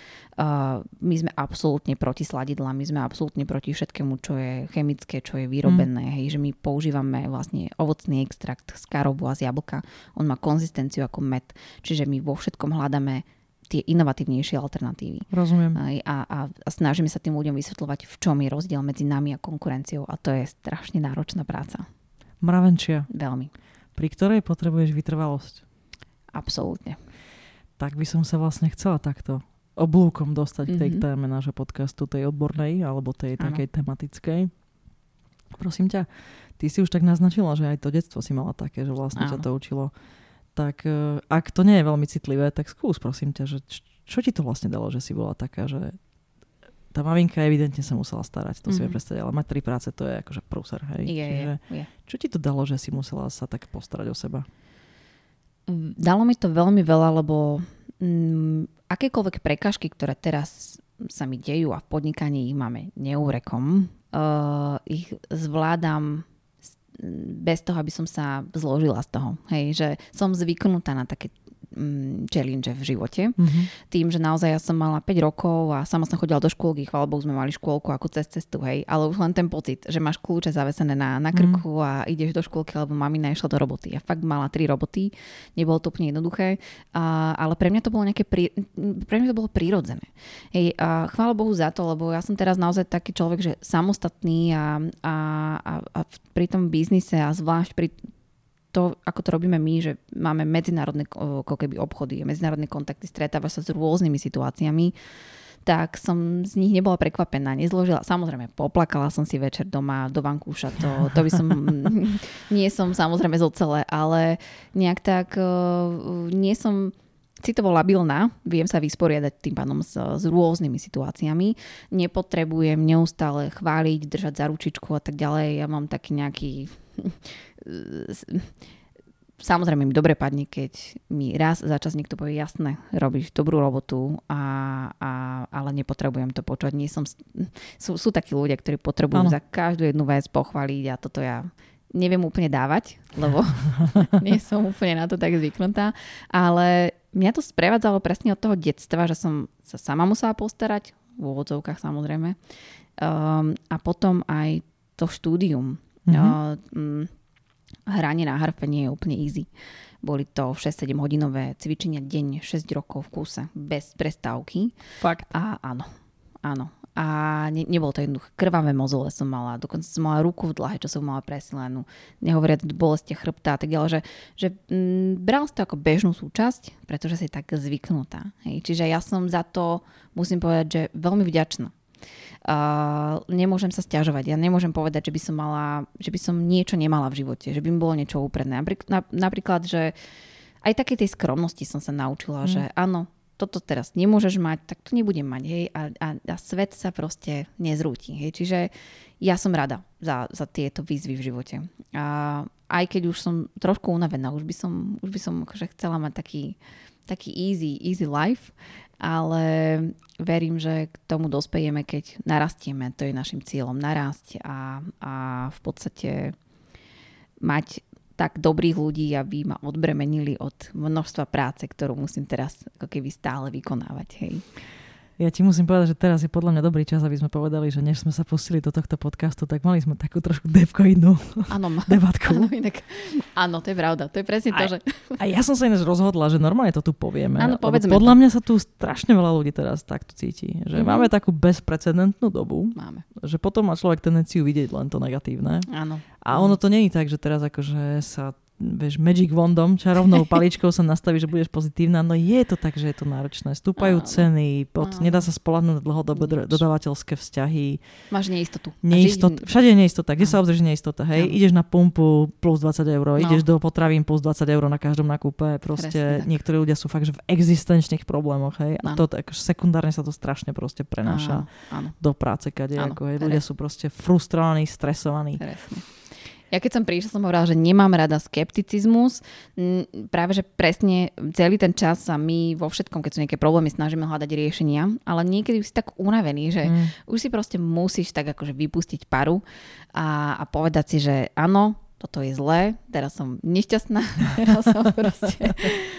My sme absolútne proti sladidlám, my sme absolútne proti všetkému, čo je chemické, čo je vyrobené. Mm. Hej, že my používame vlastne ovocný extrakt z karobu a z jablka. On má konzistenciu ako med. Čiže my vo všetkom hľadáme tie inovatívnejšie alternatívy. Rozumiem. A, a, a snažíme sa tým ľuďom vysvetľovať, v čom je rozdiel medzi nami a konkurenciou a to je strašne náročná práca. Mravenčia. Veľmi. Pri ktorej potrebuješ vytrvalosť. Absolútne. Tak by som sa vlastne chcela takto oblúkom dostať mm-hmm. k tej mhm. téme nášho podcastu, tej odbornej alebo tej ano. takej tematickej. Prosím ťa, ty si už tak naznačila, že aj to detstvo si mala také, že vlastne ano. ťa to učilo. Tak e, ak to nie je veľmi citlivé, tak skús prosím ťa, že čo ti to vlastne dalo, že si bola taká, že tá maminka evidentne sa musela starať, to mm. si vie mhm. predstaviť, ale mať tri práce to je akože prúser, hej. Je, Čiže, je, je. Čo ti to dalo, že si musela sa tak postarať o seba? Dalo mi to veľmi veľa, lebo mm, akékoľvek prekažky, ktoré teraz sa mi dejú a v podnikaní ich máme neúrekom, uh, ich zvládam bez toho, aby som sa zložila z toho. Hej, že som zvyknutá na také mm, challenge v živote. Mm-hmm. Tým, že naozaj ja som mala 5 rokov a sama som chodila do škôlky, chvála Bohu sme mali škôlku ako cez cestu, hej, ale už len ten pocit, že máš kľúče zavesené na, na krku mm-hmm. a ideš do škôlky, lebo mamina išla do roboty. Ja fakt mala tri roboty, nebolo to úplne jednoduché, a, ale pre mňa to bolo nejaké, prí, pre mňa to bolo prírodzené. Hej, a chvála Bohu za to, lebo ja som teraz naozaj taký človek, že samostatný a, a, a, a pri tom biznise a zvlášť pri to, ako to robíme my, že máme medzinárodné ako keby obchody, medzinárodné kontakty, stretáva sa s rôznymi situáciami, tak som z nich nebola prekvapená, nezložila. Samozrejme, poplakala som si večer doma do vankúša, to, to by som, nie som samozrejme z celé, ale nejak tak nie som citovo labilná, viem sa vysporiadať tým pánom s, s rôznymi situáciami. Nepotrebujem neustále chváliť, držať za ručičku a tak ďalej. Ja mám taký nejaký samozrejme mi dobre padne, keď mi raz za čas niekto povie, jasné, robíš dobrú robotu, a, a, ale nepotrebujem to počuť. Nie som, sú, sú takí ľudia, ktorí potrebujú ano. za každú jednu vec pochváliť a toto ja neviem úplne dávať, lebo nie som úplne na to tak zvyknutá, ale mňa to sprevádzalo presne od toho detstva, že som sa sama musela postarať, v úvodzovkách samozrejme, um, a potom aj to štúdium. Mm-hmm. Hranie na harfe nie je úplne easy. Boli to 6-7 hodinové cvičenia deň, 6 rokov v kúse, bez prestávky. Fakt? A áno, áno. A ne, nebolo to jednoduché. Krvavé mozole som mala, dokonca som mala ruku v dlahe, čo som mala presilenú. Nehovoriac bolesti chrbta a tak ďalej, že, že m, bral si to ako bežnú súčasť, pretože si tak zvyknutá. Hej. Čiže ja som za to, musím povedať, že veľmi vďačná Uh, nemôžem sa stiažovať. Ja nemôžem povedať, že by som mala, že by som niečo nemala v živote, že by mi bolo niečo úpredné. Napríklad, napríklad že aj také tej skromnosti som sa naučila, mm. že áno, toto teraz nemôžeš mať, tak to nebudem mať, hej, a, a, a svet sa proste nezrúti, hej, čiže ja som rada za, za tieto výzvy v živote. A aj keď už som trošku unavená, už by som, už by som akože chcela mať taký, taký easy, easy life, ale verím, že k tomu dospejeme, keď narastieme, to je našim cieľom, narásť a, a v podstate mať tak dobrých ľudí, aby ma odbremenili od množstva práce, ktorú musím teraz ako keby stále vykonávať. Hej. Ja ti musím povedať, že teraz je podľa mňa dobrý čas, aby sme povedali, že než sme sa pustili do tohto podcastu, tak mali sme takú trošku depkoidnú áno, debatku. Áno, inak, áno, to je pravda. To je presne to, že... A ja som sa ináč rozhodla, že normálne to tu povieme. Áno, povedzme podľa to. mňa sa tu strašne veľa ľudí teraz takto cíti. Že mm-hmm. máme takú bezprecedentnú dobu. Máme. Že potom má človek tendenciu vidieť len to negatívne. Áno. A ono to není tak, že teraz akože sa vieš, magic wandom, čarovnou paličkou sa nastaví, že budeš pozitívna, no je to tak, že je to náročné. Stúpajú Áno. ceny, pod, Áno. nedá sa spolahnúť na dlhodobé Nič. dodávateľské vzťahy. Máš neistotu. Neistot, žiť- všade je neistota. Kde Áno. sa obzrieš neistota? Hej, Áno. ideš na pumpu plus 20 eur, No. ideš do potravín plus 20 eur na každom nakupe. Proste Presne niektorí ľudia sú fakt, že v existenčných problémoch, hej. A Áno. to tak sekundárne sa to strašne proste prenáša Áno, áno, do práce, kade, ako, hej. presne. Ľudia sú proste frustrovaní, stresovaní. presne. Ja keď som prišla, som hovorila, že nemám rada skepticizmus. Práve, že presne celý ten čas sa my vo všetkom, keď sú nejaké problémy, snažíme hľadať riešenia, ale niekedy už si tak unavený, že Mm. už si proste musíš tak akože vypustiť paru a, a povedať si, že áno, toto je zlé, teraz som nešťastná, teraz som proste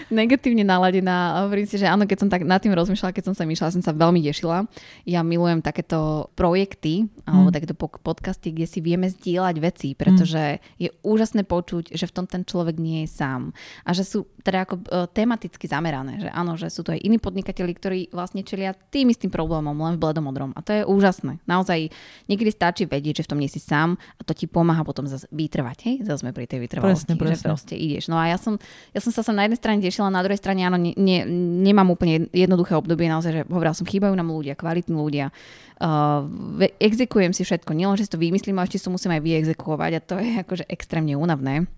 negatívne naladená. A hovorím si, že áno, keď som tak nad tým rozmýšľala, keď som sa myšľala, som sa veľmi tešila. Ja milujem takéto projekty alebo Mm. takéto po- podcasty, kde si vieme zdieľať veci, pretože je úžasné počuť, že v tom ten človek nie je sám. A že sú teda ako e, tematicky zamerané, že áno, že sú to aj iní podnikatelia, ktorí vlastne čelia tým istým problémom, len v bledomodrom. A to je úžasné. Naozaj niekedy stačí vedieť, že v tom nie si sám a to ti pomáha potom zase vytrvať. Hej? Zase sme pri tej vytrvalosti, Presne, že presne. proste ideš. No a ja som, ja som sa sa na jednej strane tešila, na druhej strane áno, ne, ne, nemám úplne jednoduché obdobie, naozaj, že hovorila som, chýbajú nám ľudia, kvalitní ľudia. Uh, exekujem si všetko, nielen, že si to vymyslím, ale ešte to musím aj vyexekuovať a to je akože extrémne únavné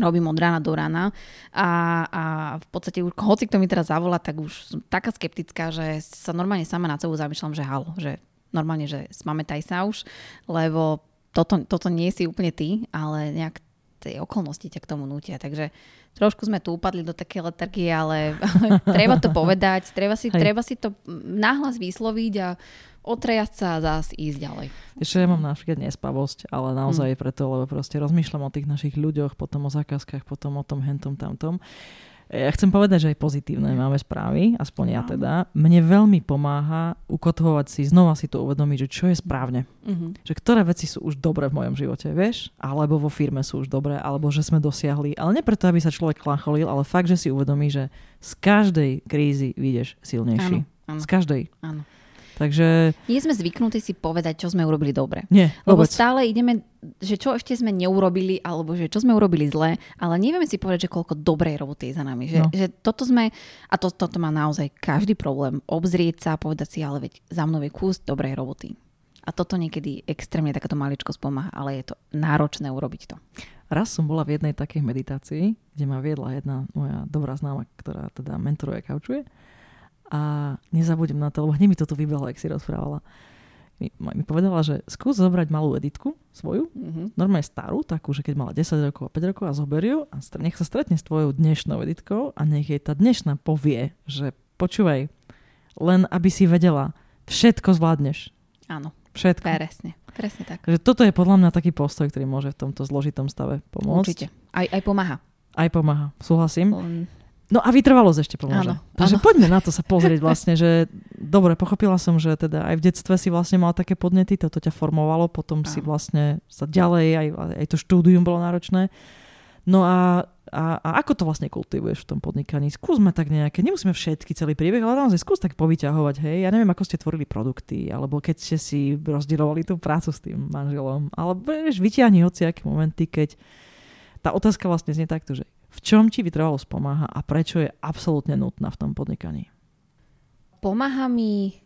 robím od rána do rána a, a v podstate už hoci kto mi teraz zavolá, tak už som taká skeptická, že sa normálne sama na sebou zamýšľam, že halo, že normálne, že spamätaj sa už, lebo toto, toto nie si úplne ty, ale nejak tie okolnosti ťa k tomu nutia. Takže trošku sme tu upadli do také letargie, ale, ale treba to povedať, treba si, Hej. treba si to nahlas vysloviť a otrejať sa a zás ísť ďalej. Ešte ja mám napríklad nespavosť, ale naozaj preto, lebo proste rozmýšľam o tých našich ľuďoch, potom o zákazkách, potom o tom, hentom, tamtom. Ja chcem povedať, že aj pozitívne máme správy, aspoň ja teda. Mne veľmi pomáha ukotvovať si, znova si to uvedomiť, že čo je správne. Uh-huh. Že ktoré veci sú už dobré v mojom živote, vieš? Alebo vo firme sú už dobré, alebo že sme dosiahli. Ale nie preto, aby sa človek klancholil, ale fakt, že si uvedomí, že z každej krízy vyjdeš silnejší. Áno, áno, Z každej. áno. Takže Nie sme zvyknutí si povedať, čo sme urobili dobre. nie, Lebo vôbec. stále ideme, že čo ešte sme neurobili, alebo že čo sme urobili zle, ale nevieme si povedať, že koľko dobrej roboty je za nami. Že, No. že toto sme, a to, toto má naozaj každý problém, obzrieť sa a povedať si, ale veď za mnou je kus dobrej roboty. A toto niekedy extrémne takáto maličko pomáha, ale je to náročné urobiť to. Raz som bola v jednej takej meditácii, kde ma viedla jedna moja dobrá známa, ktorá teda mentoruje kaučuje. A nezabudem na to, lebo hneď mi to tu vybehlo, ak si rozprávala. Mi, mi povedala, že skús zobrať malú editku svoju, Mm-hmm. normálne starú, takú, že keď mala 10 rokov a 5 rokov a zober ju a nech sa stretne s tvojou dnešnou editkou a nech jej tá dnešná povie, že počúvaj, len aby si vedela, všetko zvládneš. Áno, Všetko. presne. Presne tak. Takže toto je podľa mňa taký postoj, ktorý môže v tomto zložitom stave pomôcť. Určite. Aj, aj pomáha. Aj pomáha, súhlasím. Len, No a vytrvalosť ešte pomôže. Áno, Takže áno. poďme na to sa pozrieť vlastne, že dobre, pochopila som, že teda aj v detstve si vlastne mal také podnety, toto ťa formovalo, potom si Áno. vlastne sa ďalej, aj, aj to štúdium bolo náročné. No a, a, a ako to vlastne kultivuješ v tom podnikaní? Skúsme tak nejaké, nemusíme všetky celý príbeh, ale naozaj skús tak povyťahovať, hej. Ja neviem, ako ste tvorili produkty, alebo keď ste si rozdielovali tú prácu s tým manželom, alebo vieš, vyťahni hociaké momenty, keď tá otázka vlastne znie takto, že v čom ti vytrvalosť pomáha a prečo je absolútne nutná v tom podnikaní? pomáha mi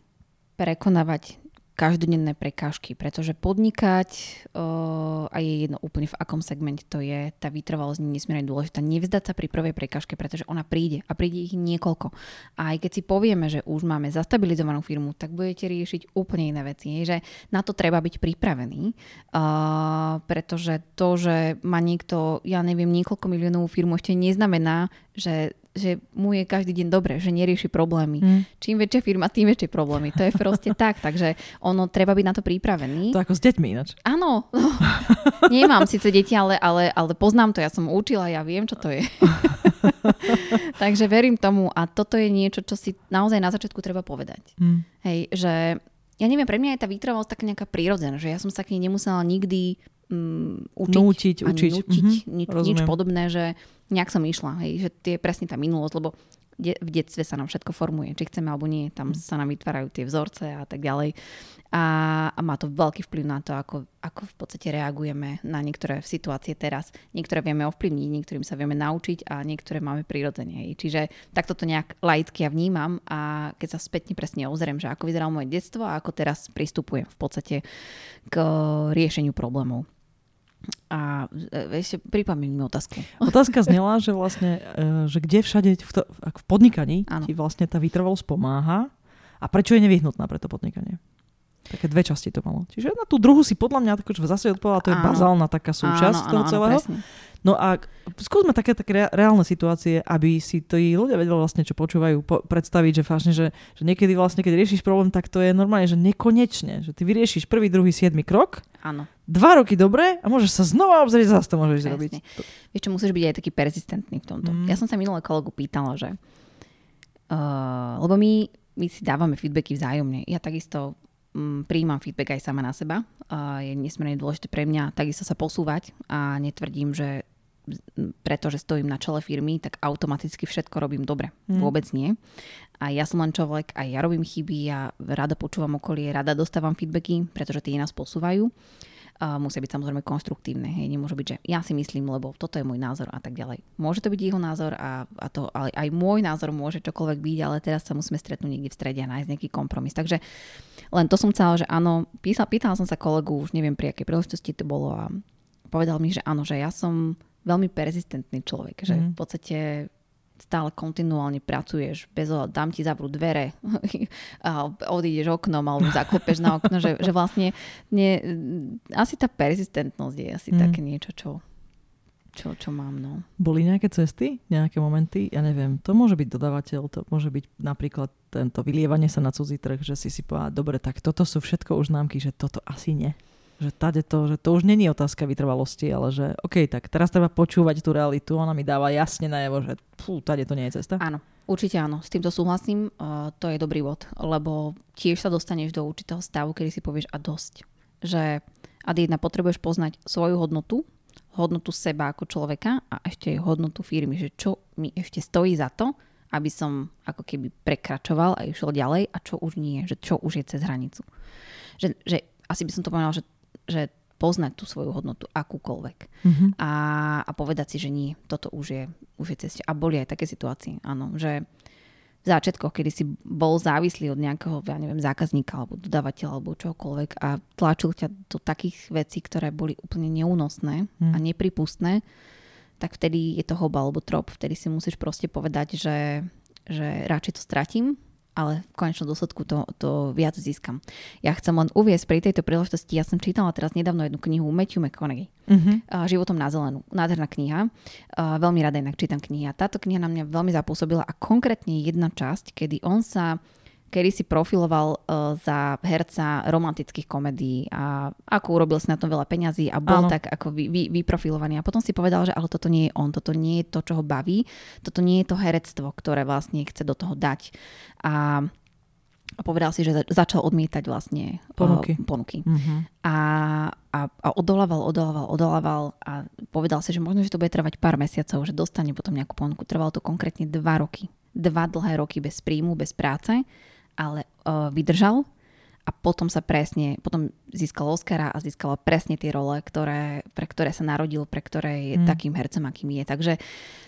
prekonávať každodenné prekážky, pretože podnikať uh, a je jedno úplne v akom segmente to je, tá vytrvalosť je nesmierne dôležitá. Nevzdať sa pri prvej prekážke, pretože ona príde a príde ich niekoľko. A aj keď si povieme, že už máme zastabilizovanú firmu, tak budete riešiť úplne iné veci. Je, že na to treba byť pripravený, uh, pretože to, že má niekto, ja neviem, niekoľko miliónovú firmu ešte neznamená, že že mu je každý deň dobre, že nerieši problémy. Mm. Čím väčšia firma, tým väčšie problémy. To je proste tak, takže ono treba byť na to pripravený. To ako s deťmi ináč. Áno, no, nemám síce deti, ale, ale, ale poznám to, ja som učila, ja viem, čo to je. takže verím tomu a toto je niečo, čo si naozaj na začiatku treba povedať. Mm. Hej, že ja neviem, pre mňa je tá výtrvalosť taká nejaká prírodzená, že ja som sa k nej nemusela nikdy um, učiť. Nútiť, učiť. Nutiť, mm-hmm, nič, nič podobné, že nejak som išla, hej, že tie je presne tá minulosť, lebo de- v detstve sa nám všetko formuje, či chceme alebo nie, tam mm. sa nám vytvárajú tie vzorce a tak ďalej. A, a má to veľký vplyv na to, ako, ako v podstate reagujeme na niektoré situácie teraz. Niektoré vieme ovplyvniť, niektorým sa vieme naučiť a niektoré máme prirodzene. Čiže takto to nejak laicky ja vnímam a keď sa spätne presne ozriem, že ako vyzeralo moje detstvo a ako teraz pristupujem v podstate k riešeniu problémov. A e, ešte pripomeň mi otázku. Otázka znela, že vlastne, e, že kde všade v, to, v podnikaní ano. ti vlastne tá vytrvalosť pomáha a prečo je nevyhnutná pre to podnikanie? Také dve časti to malo. Čiže na tú druhú si podľa mňa tako, zase odpovedala, to je áno. bazálna taká súčasť áno, toho áno, celého. Áno, No a skúsme také, také reálne situácie, aby si tí ľudia vedeli vlastne, čo počúvajú, po, predstaviť, že, vážne, že, že niekedy vlastne, keď riešiš problém, tak to je normálne, že nekonečne. Že ty vyriešiš prvý, druhý, siedmy krok, Áno. dva roky dobre a môžeš sa znova obzrieť, zase to môžeš Presne. zrobiť. Vieš čo, musíš byť aj taký persistentný v tomto. Mm. Ja som sa minulé kolegu pýtala, že uh, lebo my, my si dávame feedbacky vzájomne. Ja takisto um, príjmam feedback aj sama na seba. Uh, je nesmierne dôležité pre mňa takisto sa posúvať a netvrdím, že pretože stojím na čele firmy, tak automaticky všetko robím dobre. Mm. Vôbec nie. A ja som len človek, aj ja robím chyby, ja rada počúvam okolie, rada dostávam feedbacky, pretože tie nás posúvajú. Uh, musia byť samozrejme konstruktívne. Hej. Nemôže byť, že ja si myslím, lebo toto je môj názor a tak ďalej. Môže to byť jeho názor, a, a to, ale aj môj názor môže čokoľvek byť, ale teraz sa musíme stretnúť niekde v strede a nájsť nejaký kompromis. Takže len to som chcela, že áno, písal, pýtala som sa kolegu, už neviem pri akej príležitosti to bolo a povedal mi, že áno, že ja som veľmi persistentný človek, že mm. v podstate stále kontinuálne pracuješ, bez ohľadu, dám ti zavrú dvere a odídeš oknom alebo zaklopeš na okno, že, že vlastne nie, asi tá persistentnosť je asi mm. také niečo, čo, čo, čo mám. No. Boli nejaké cesty, nejaké momenty? Ja neviem, to môže byť dodávateľ, to môže byť napríklad tento vylievanie sa na cudzí trh, že si si povedal, dobre, tak toto sú všetko už známky, že toto asi nie že tade to, že to už není otázka vytrvalosti, ale že OK, tak teraz treba počúvať tú realitu, ona mi dáva jasne najavo, že fú, tade to nie je cesta. Áno, určite áno, s týmto súhlasím, uh, to je dobrý bod, lebo tiež sa dostaneš do určitého stavu, kedy si povieš a dosť. Že a jedna potrebuješ poznať svoju hodnotu, hodnotu seba ako človeka a ešte hodnotu firmy, že čo mi ešte stojí za to, aby som ako keby prekračoval a išiel ďalej a čo už nie, že čo už je cez hranicu. Že, že asi by som to povedala, že že poznať tú svoju hodnotu akúkoľvek mm-hmm. a, a povedať si, že nie, toto už je, už je ceste. A boli aj také situácie, áno, že v začiatkoch, kedy si bol závislý od nejakého, ja neviem, zákazníka alebo dodávateľa alebo čokoľvek a tlačil ťa do takých vecí, ktoré boli úplne neúnosné mm. a nepripustné, tak vtedy je to hoba alebo trop. Vtedy si musíš proste povedať, že, že radšej to stratím, ale v konečnom dôsledku to, to viac získam. Ja chcem len uviesť pri tejto príležitosti, ja som čítala teraz nedávno jednu knihu Matthew McConaughey, uh-huh. Životom na zelenú. Nádherná kniha. Veľmi rada inak čítam knihy. A táto kniha na mňa veľmi zapôsobila a konkrétne jedna časť, kedy on sa kedy si profiloval uh, za herca romantických komedií a ako urobil si na tom veľa peňazí a bol Áno. tak ako vy, vy, vyprofilovaný. A potom si povedal, že ale toto nie je on, toto nie je to, čo ho baví, toto nie je to herectvo, ktoré vlastne chce do toho dať. A a povedal si, že začal odmietať vlastne ponuky. Uh, ponuky. Uh-huh. A, a, a odolával, odolával, odolával a povedal si, že možno, že to bude trvať pár mesiacov, že dostane potom nejakú ponuku. Trvalo to konkrétne dva roky. Dva dlhé roky bez príjmu, bez práce ale uh, vydržal a potom sa presne, potom získal Oscara a získala presne tie role, ktoré, pre ktoré sa narodil, pre ktoré je mm. takým hercem, akým je. Takže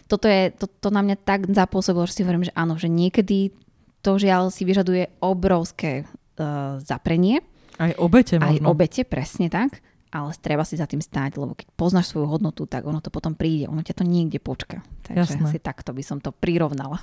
toto je, to, to na mňa tak zapôsobilo, že si hovorím, že áno, že niekedy to žiaľ si vyžaduje obrovské uh, zaprenie, Aj obete Aj možno. obete, presne tak. Ale treba si za tým stáť, lebo keď poznáš svoju hodnotu, tak ono to potom príde, ono ťa to niekde počka. Takže Jasné. si takto by som to prirovnala.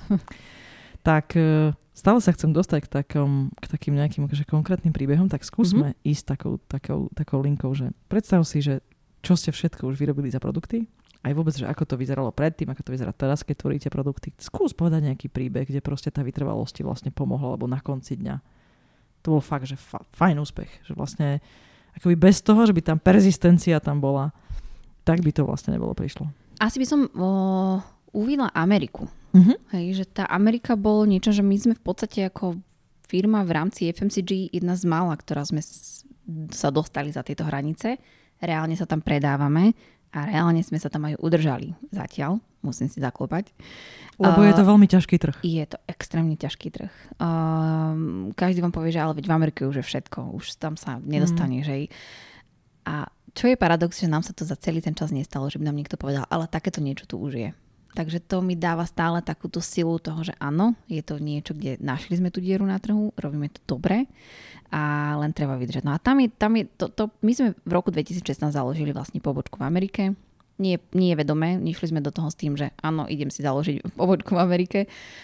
Tak e, stále sa chcem dostať k, takom, k takým nejakým akože konkrétnym príbehom, tak skúsme mm-hmm. ísť takou, takou, takou linkou, že predstav si, že čo ste všetko už vyrobili za produkty, aj vôbec, že ako to vyzeralo predtým, ako to vyzerá teraz, keď tvoríte produkty. Skús povedať nejaký príbeh, kde proste tá vytrvalosť ti vlastne pomohla, alebo na konci dňa. To bol fakt, že fa- fajn úspech. Že vlastne akoby bez toho, že by tam persistencia tam bola, tak by to vlastne nebolo prišlo. Asi by som o, uvidela Ameriku. Mhm. Hej, že tá Amerika bol niečo, že my sme v podstate ako firma v rámci FMCG jedna z mála, ktorá sme sa dostali za tieto hranice. Reálne sa tam predávame a reálne sme sa tam aj udržali zatiaľ. Musím si zaklopať. Lebo je to veľmi ťažký trh. Je to extrémne ťažký trh. Um, každý vám povie, že ale veď v Amerike už je všetko, už tam sa nedostane, mm. že? A čo je paradox, že nám sa to za celý ten čas nestalo, že by nám niekto povedal, ale takéto niečo tu už je. Takže to mi dáva stále takúto silu toho, že áno, je to niečo, kde našli sme tú dieru na trhu, robíme to dobre a len treba vydržať. No a tam je, tam je to, to, my sme v roku 2016 založili vlastne pobočku v Amerike, nie, nie je vedomé, nešli sme do toho s tým, že áno, idem si založiť pobočku v Amerike,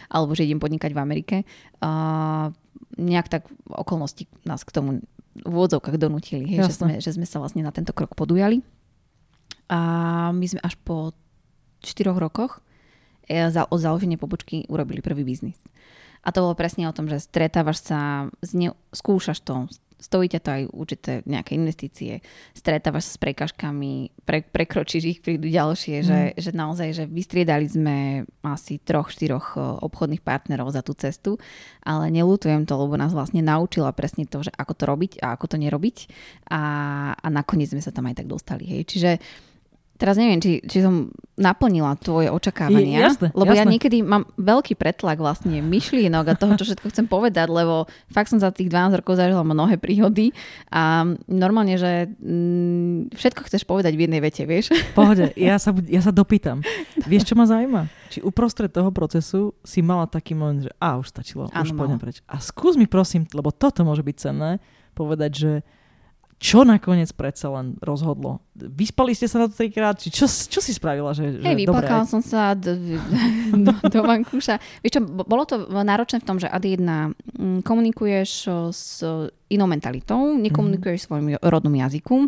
alebo že idem podnikať v Amerike. Uh, nejak tak okolnosti nás k tomu v úvodzovkách donútili, hej, že, sme, že sme sa vlastne na tento krok podujali. A my sme až po 4 rokoch e, za, od založenia pobočky urobili prvý biznis. A to bolo presne o tom, že stretávaš sa, s ne, skúšaš to, stojí ťa to aj určité nejaké investície, stretávaš sa s prekažkami, pre, prekročíš ich, prídu ďalšie, mm. že, že naozaj, že vystriedali sme asi troch, štyroch e, obchodných partnerov za tú cestu, ale nelutujem to, lebo nás vlastne naučila presne to, že ako to robiť a ako to nerobiť a, a nakoniec sme sa tam aj tak dostali. Hej. Čiže teraz neviem, či, či som naplnila tvoje očakávania, jasné, lebo ja jasné. niekedy mám veľký pretlak vlastne myšlienok a toho, čo všetko chcem povedať, lebo fakt som za tých 12 rokov zažila mnohé príhody a normálne, že mm, všetko chceš povedať v jednej vete, vieš? Pohode, ja sa, ja sa dopýtam. Vieš, čo ma zaujíma? Či uprostred toho procesu si mala taký moment, že a už stačilo, Áno, už pôjdem mala. preč. A skús mi prosím, lebo toto môže byť cenné, povedať, že čo nakoniec predsa len rozhodlo? Vyspali ste sa na to trikrát? Či čo, čo si spravila? Že, Hej, vyplakala som sa do, do, do vankúša. Vieš čo, bo- bolo to náročné v tom, že ad jedna mm, komunikuješ s inou mentalitou, nekomunikuješ svojim rodnom jazyku,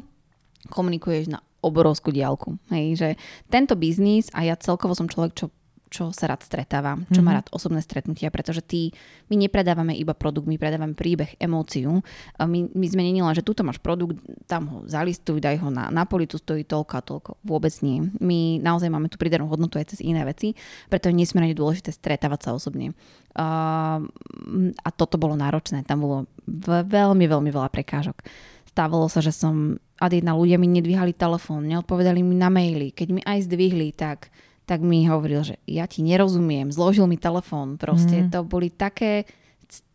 komunikuješ na obrovskú diálku. Hej, že tento biznis a ja celkovo som človek, čo čo sa rád stretáva, čo má Mhm. rád osobné stretnutia, pretože ty, my nepredávame iba produkt, my predávame príbeh, emóciu. My, my sme len, že tuto máš produkt, tam ho zalistuj, daj ho na, na policu, stojí toľko a toľko. Vôbec nie. My naozaj máme tú pridanú hodnotu aj cez iné veci, preto je nesmierne dôležité stretávať sa osobne. A, a toto bolo náročné, tam bolo veľmi, veľmi veľa prekážok. Stávalo sa, že som, a jedna ľudia mi nedvíhali telefón, neodpovedali mi na maily. Keď mi aj zdvihli, tak tak mi hovoril, že ja ti nerozumiem, zložil mi telefón. Proste mm. to boli také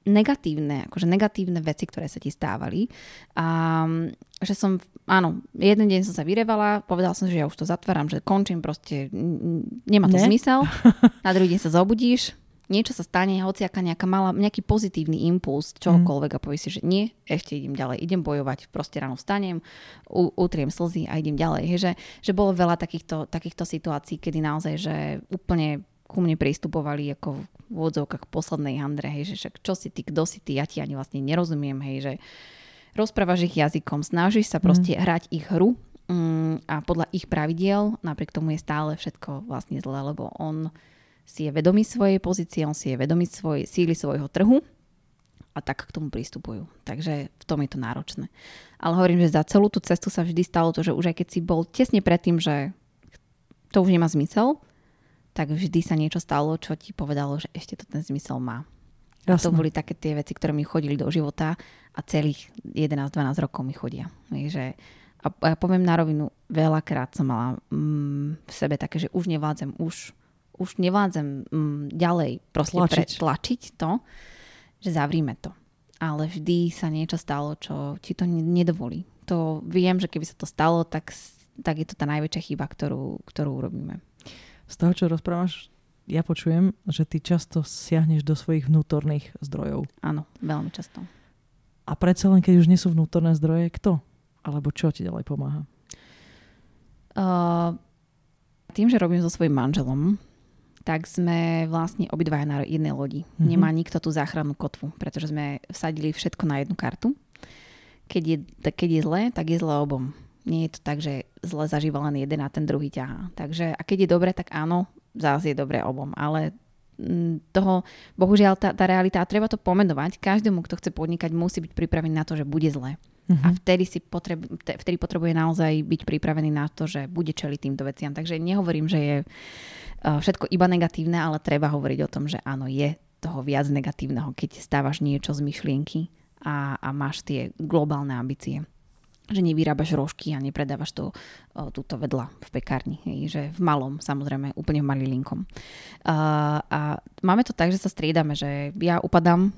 negatívne, akože negatívne veci, ktoré sa ti stávali. A že som, áno, jeden deň som sa vyrevala, povedala som, že ja už to zatváram, že končím, proste nemá to Ne? zmysel. Na druhý deň sa zobudíš, niečo sa stane, hociaká nejaká malá, nejaký pozitívny impuls, čohokoľvek a povieš si, že nie, ešte idem ďalej, idem bojovať, proste ráno vstanem, u, utriem slzy a idem ďalej. Hej, že, že bolo veľa takýchto, takýchto situácií, kedy naozaj, že úplne ku mne pristupovali ako v úvodzovkách poslednej handre, hej, že však čo si ty, kto si ty, ja ti ani vlastne nerozumiem, hej, že rozprávaš ich jazykom, snažíš sa proste mm. hrať ich hru mm, a podľa ich pravidiel, napriek tomu je stále všetko vlastne zlé, lebo on si je vedomý svojej pozície, on si je vedomý svojej síly svojho trhu a tak k tomu pristupujú. Takže v tom je to náročné. Ale hovorím, že za celú tú cestu sa vždy stalo to, že už aj keď si bol tesne pred tým, že to už nemá zmysel, tak vždy sa niečo stalo, čo ti povedalo, že ešte to ten zmysel má. A to boli také tie veci, ktoré mi chodili do života a celých 11-12 rokov mi chodia. Vieš, Že, a a ja poviem na rovinu, veľakrát som mala mm, v sebe také, že už nevládzem, už, už nevládzem mm, ďalej proste Tlačiť. Pre, tlačiť to, že zavrime to. Ale vždy sa niečo stalo, čo ti to ne- nedovolí. To viem, že keby sa to stalo, tak, tak je to tá najväčšia chyba, ktorú, ktorú urobíme. Z toho, čo rozprávaš, ja počujem, že ty často siahneš do svojich vnútorných zdrojov. Áno, veľmi často. A predsa len, keď už nie sú vnútorné zdroje, kto? Alebo čo ti ďalej pomáha? Uh, tým, že robím so svojím manželom, tak sme vlastne obidvaja na jednej lodi. Mm-hmm. Nemá nikto tú záchrannú kotvu, pretože sme vsadili všetko na jednu kartu. Keď je, keď je zle, tak je zle obom. Nie je to tak, že zle zažíva len jeden a ten druhý ťahá. Takže a keď je dobre, tak áno, zase je dobre obom. Ale toho, bohužiaľ, tá, tá realita, a treba to pomenovať, každému, kto chce podnikať, musí byť pripravený na to, že bude zle. Uh-huh. A vtedy, si potreb, vtedy potrebuje naozaj byť pripravený na to, že bude čeliť týmto veciam. Takže nehovorím, že je všetko iba negatívne, ale treba hovoriť o tom, že áno, je toho viac negatívneho, keď stávaš niečo z myšlienky a, a máš tie globálne ambície že nevyrábaš rožky a nepredávaš to uh, túto vedľa v pekárni, hej, že v malom, samozrejme, úplne v malilinkom. Uh, a máme to tak, že sa striedame, že ja upadám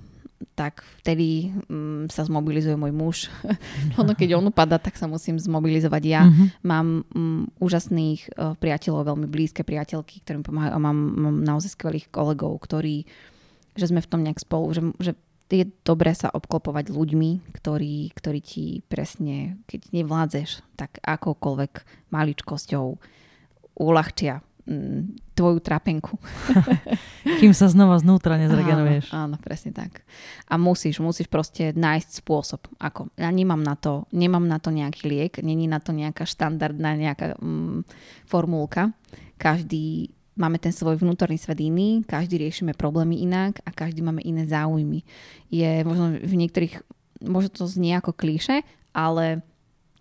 tak vtedy um, sa zmobilizuje môj muž. ono keď on upada, tak sa musím zmobilizovať ja. Mm-hmm. Mám um, úžasných uh, priateľov, veľmi blízke priateľky, ktorým pomáhajú a mám, mám naozaj skvelých kolegov, ktorí, že sme v tom nejak spolu, že, že je dobré sa obklopovať ľuďmi, ktorí, ktorí ti presne, keď nevládzeš, tak akokoľvek maličkosťou uľahčia Mm, tvoju trapenku. Kým sa znova znútra nezregenuješ. Áno, áno, presne tak. A musíš, musíš proste nájsť spôsob. Ako? Ja nemám na to, nemám na to nejaký liek, není na to nejaká štandardná nejaká mm, formulka. Každý máme ten svoj vnútorný svet iný, každý riešime problémy inak a každý máme iné záujmy. Je možno v niektorých, možno to znie ako klíše, ale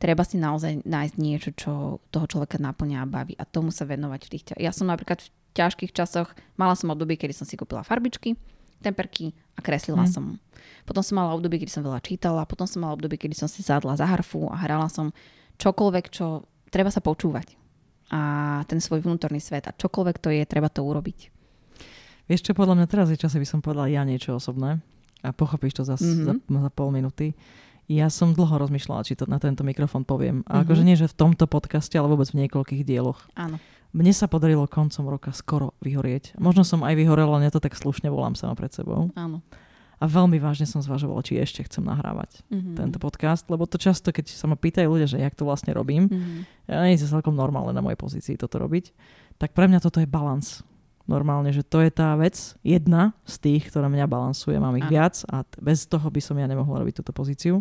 treba si naozaj nájsť niečo, čo toho človeka naplňa a baví a tomu sa venovať v tých... Ja som napríklad v ťažkých časoch, mala som obdobie, kedy som si kúpila farbičky, temperky a kreslila mm. som. Potom som mala obdobie, kedy som veľa čítala, potom som mala obdobie, kedy som si sadla za harfu a hrala som čokoľvek, čo treba sa počúvať. A ten svoj vnútorný svet a čokoľvek to je, treba to urobiť. Vieš čo, podľa mňa teraz je čas, aby som povedala ja niečo osobné a pochopíš to za, mm-hmm. za, za pol minúty. Ja som dlho rozmýšľala, či to na tento mikrofón poviem. A mm-hmm. akože nie, že v tomto podcaste, ale vôbec v niekoľkých dieloch. Áno. Mne sa podarilo koncom roka skoro vyhorieť. Možno som aj vyhorela, ale ja to tak slušne volám sama pred sebou. Áno. A veľmi vážne som zvažovala, či ešte chcem nahrávať mm-hmm. tento podcast, lebo to často, keď sa ma pýtajú ľudia, že jak to vlastne robím, mm-hmm. ja nie je celkom normálne na mojej pozícii toto robiť, tak pre mňa toto je balans normálne, že to je tá vec, jedna z tých, ktorá mňa balansuje, mám ich Áno. viac a bez toho by som ja nemohla robiť túto pozíciu.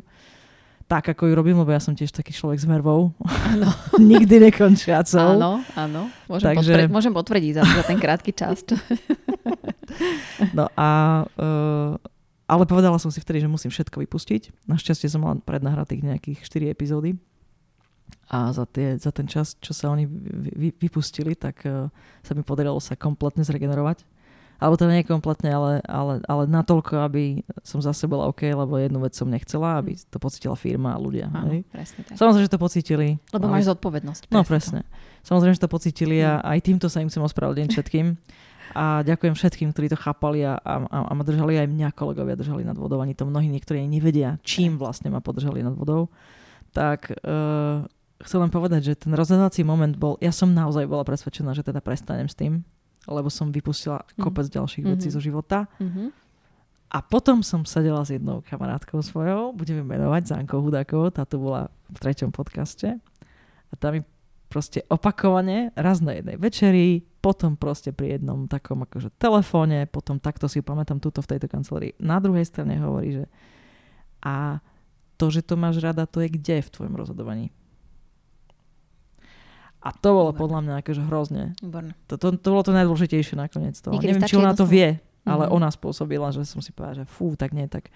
Tak, ako ju robím, lebo ja som tiež taký človek s mervou. Áno. Nikdy nekončiacou. Áno, áno. Môžem, Takže... potvr- môžem potvrdiť za, za ten krátky čas. no a... Uh, ale povedala som si vtedy, že musím všetko vypustiť. Našťastie som mala prednahratých nejakých 4 epizódy a za, tie, za ten čas, čo sa oni vy, vy, vypustili, tak uh, sa mi podarilo sa kompletne zregenerovať. Alebo teda nie kompletne, ale, ale, ale natoľko, aby som zase bola OK, lebo jednu vec som nechcela, aby to pocítila firma a ľudia. Áno, hej? presne tak. Samozrejme, že to pocítili. Lebo ale... máš zodpovednosť. No presne. To. Samozrejme, že to pocítili a mm. aj týmto sa im chcem ospravedlniť všetkým. A ďakujem všetkým, ktorí to chápali a, a, a ma držali aj mňa, kolegovia držali nad vodou. Ani to mnohí niektorí nevedia, čím vlastne ma podržali nad vodou. Tak uh, chcem len povedať, že ten rozhodovací moment bol, ja som naozaj bola presvedčená, že teda prestanem s tým, lebo som vypustila mm. kopec ďalších mm-hmm. vecí zo života. Mm-hmm. A potom som sedela s jednou kamarátkou svojou, budeme menovať Zánkou Hudákovou, tá tu bola v treťom podcaste. A tá mi proste opakovane, raz na jednej večeri, potom proste pri jednom takom akože telefóne, potom takto si pamätám túto v tejto kancelárii. Na druhej strane hovorí, že a to, že to máš rada, to je kde v tvojom rozhodovaní? A to bolo Výborné. podľa mňa akože hrozne. To, to, to bolo to najdôležitejšie nakoniec toho. Niekedy Neviem, či ona to vie, ale mm-hmm. ona spôsobila, že som si povedala, že fú, tak nie, tak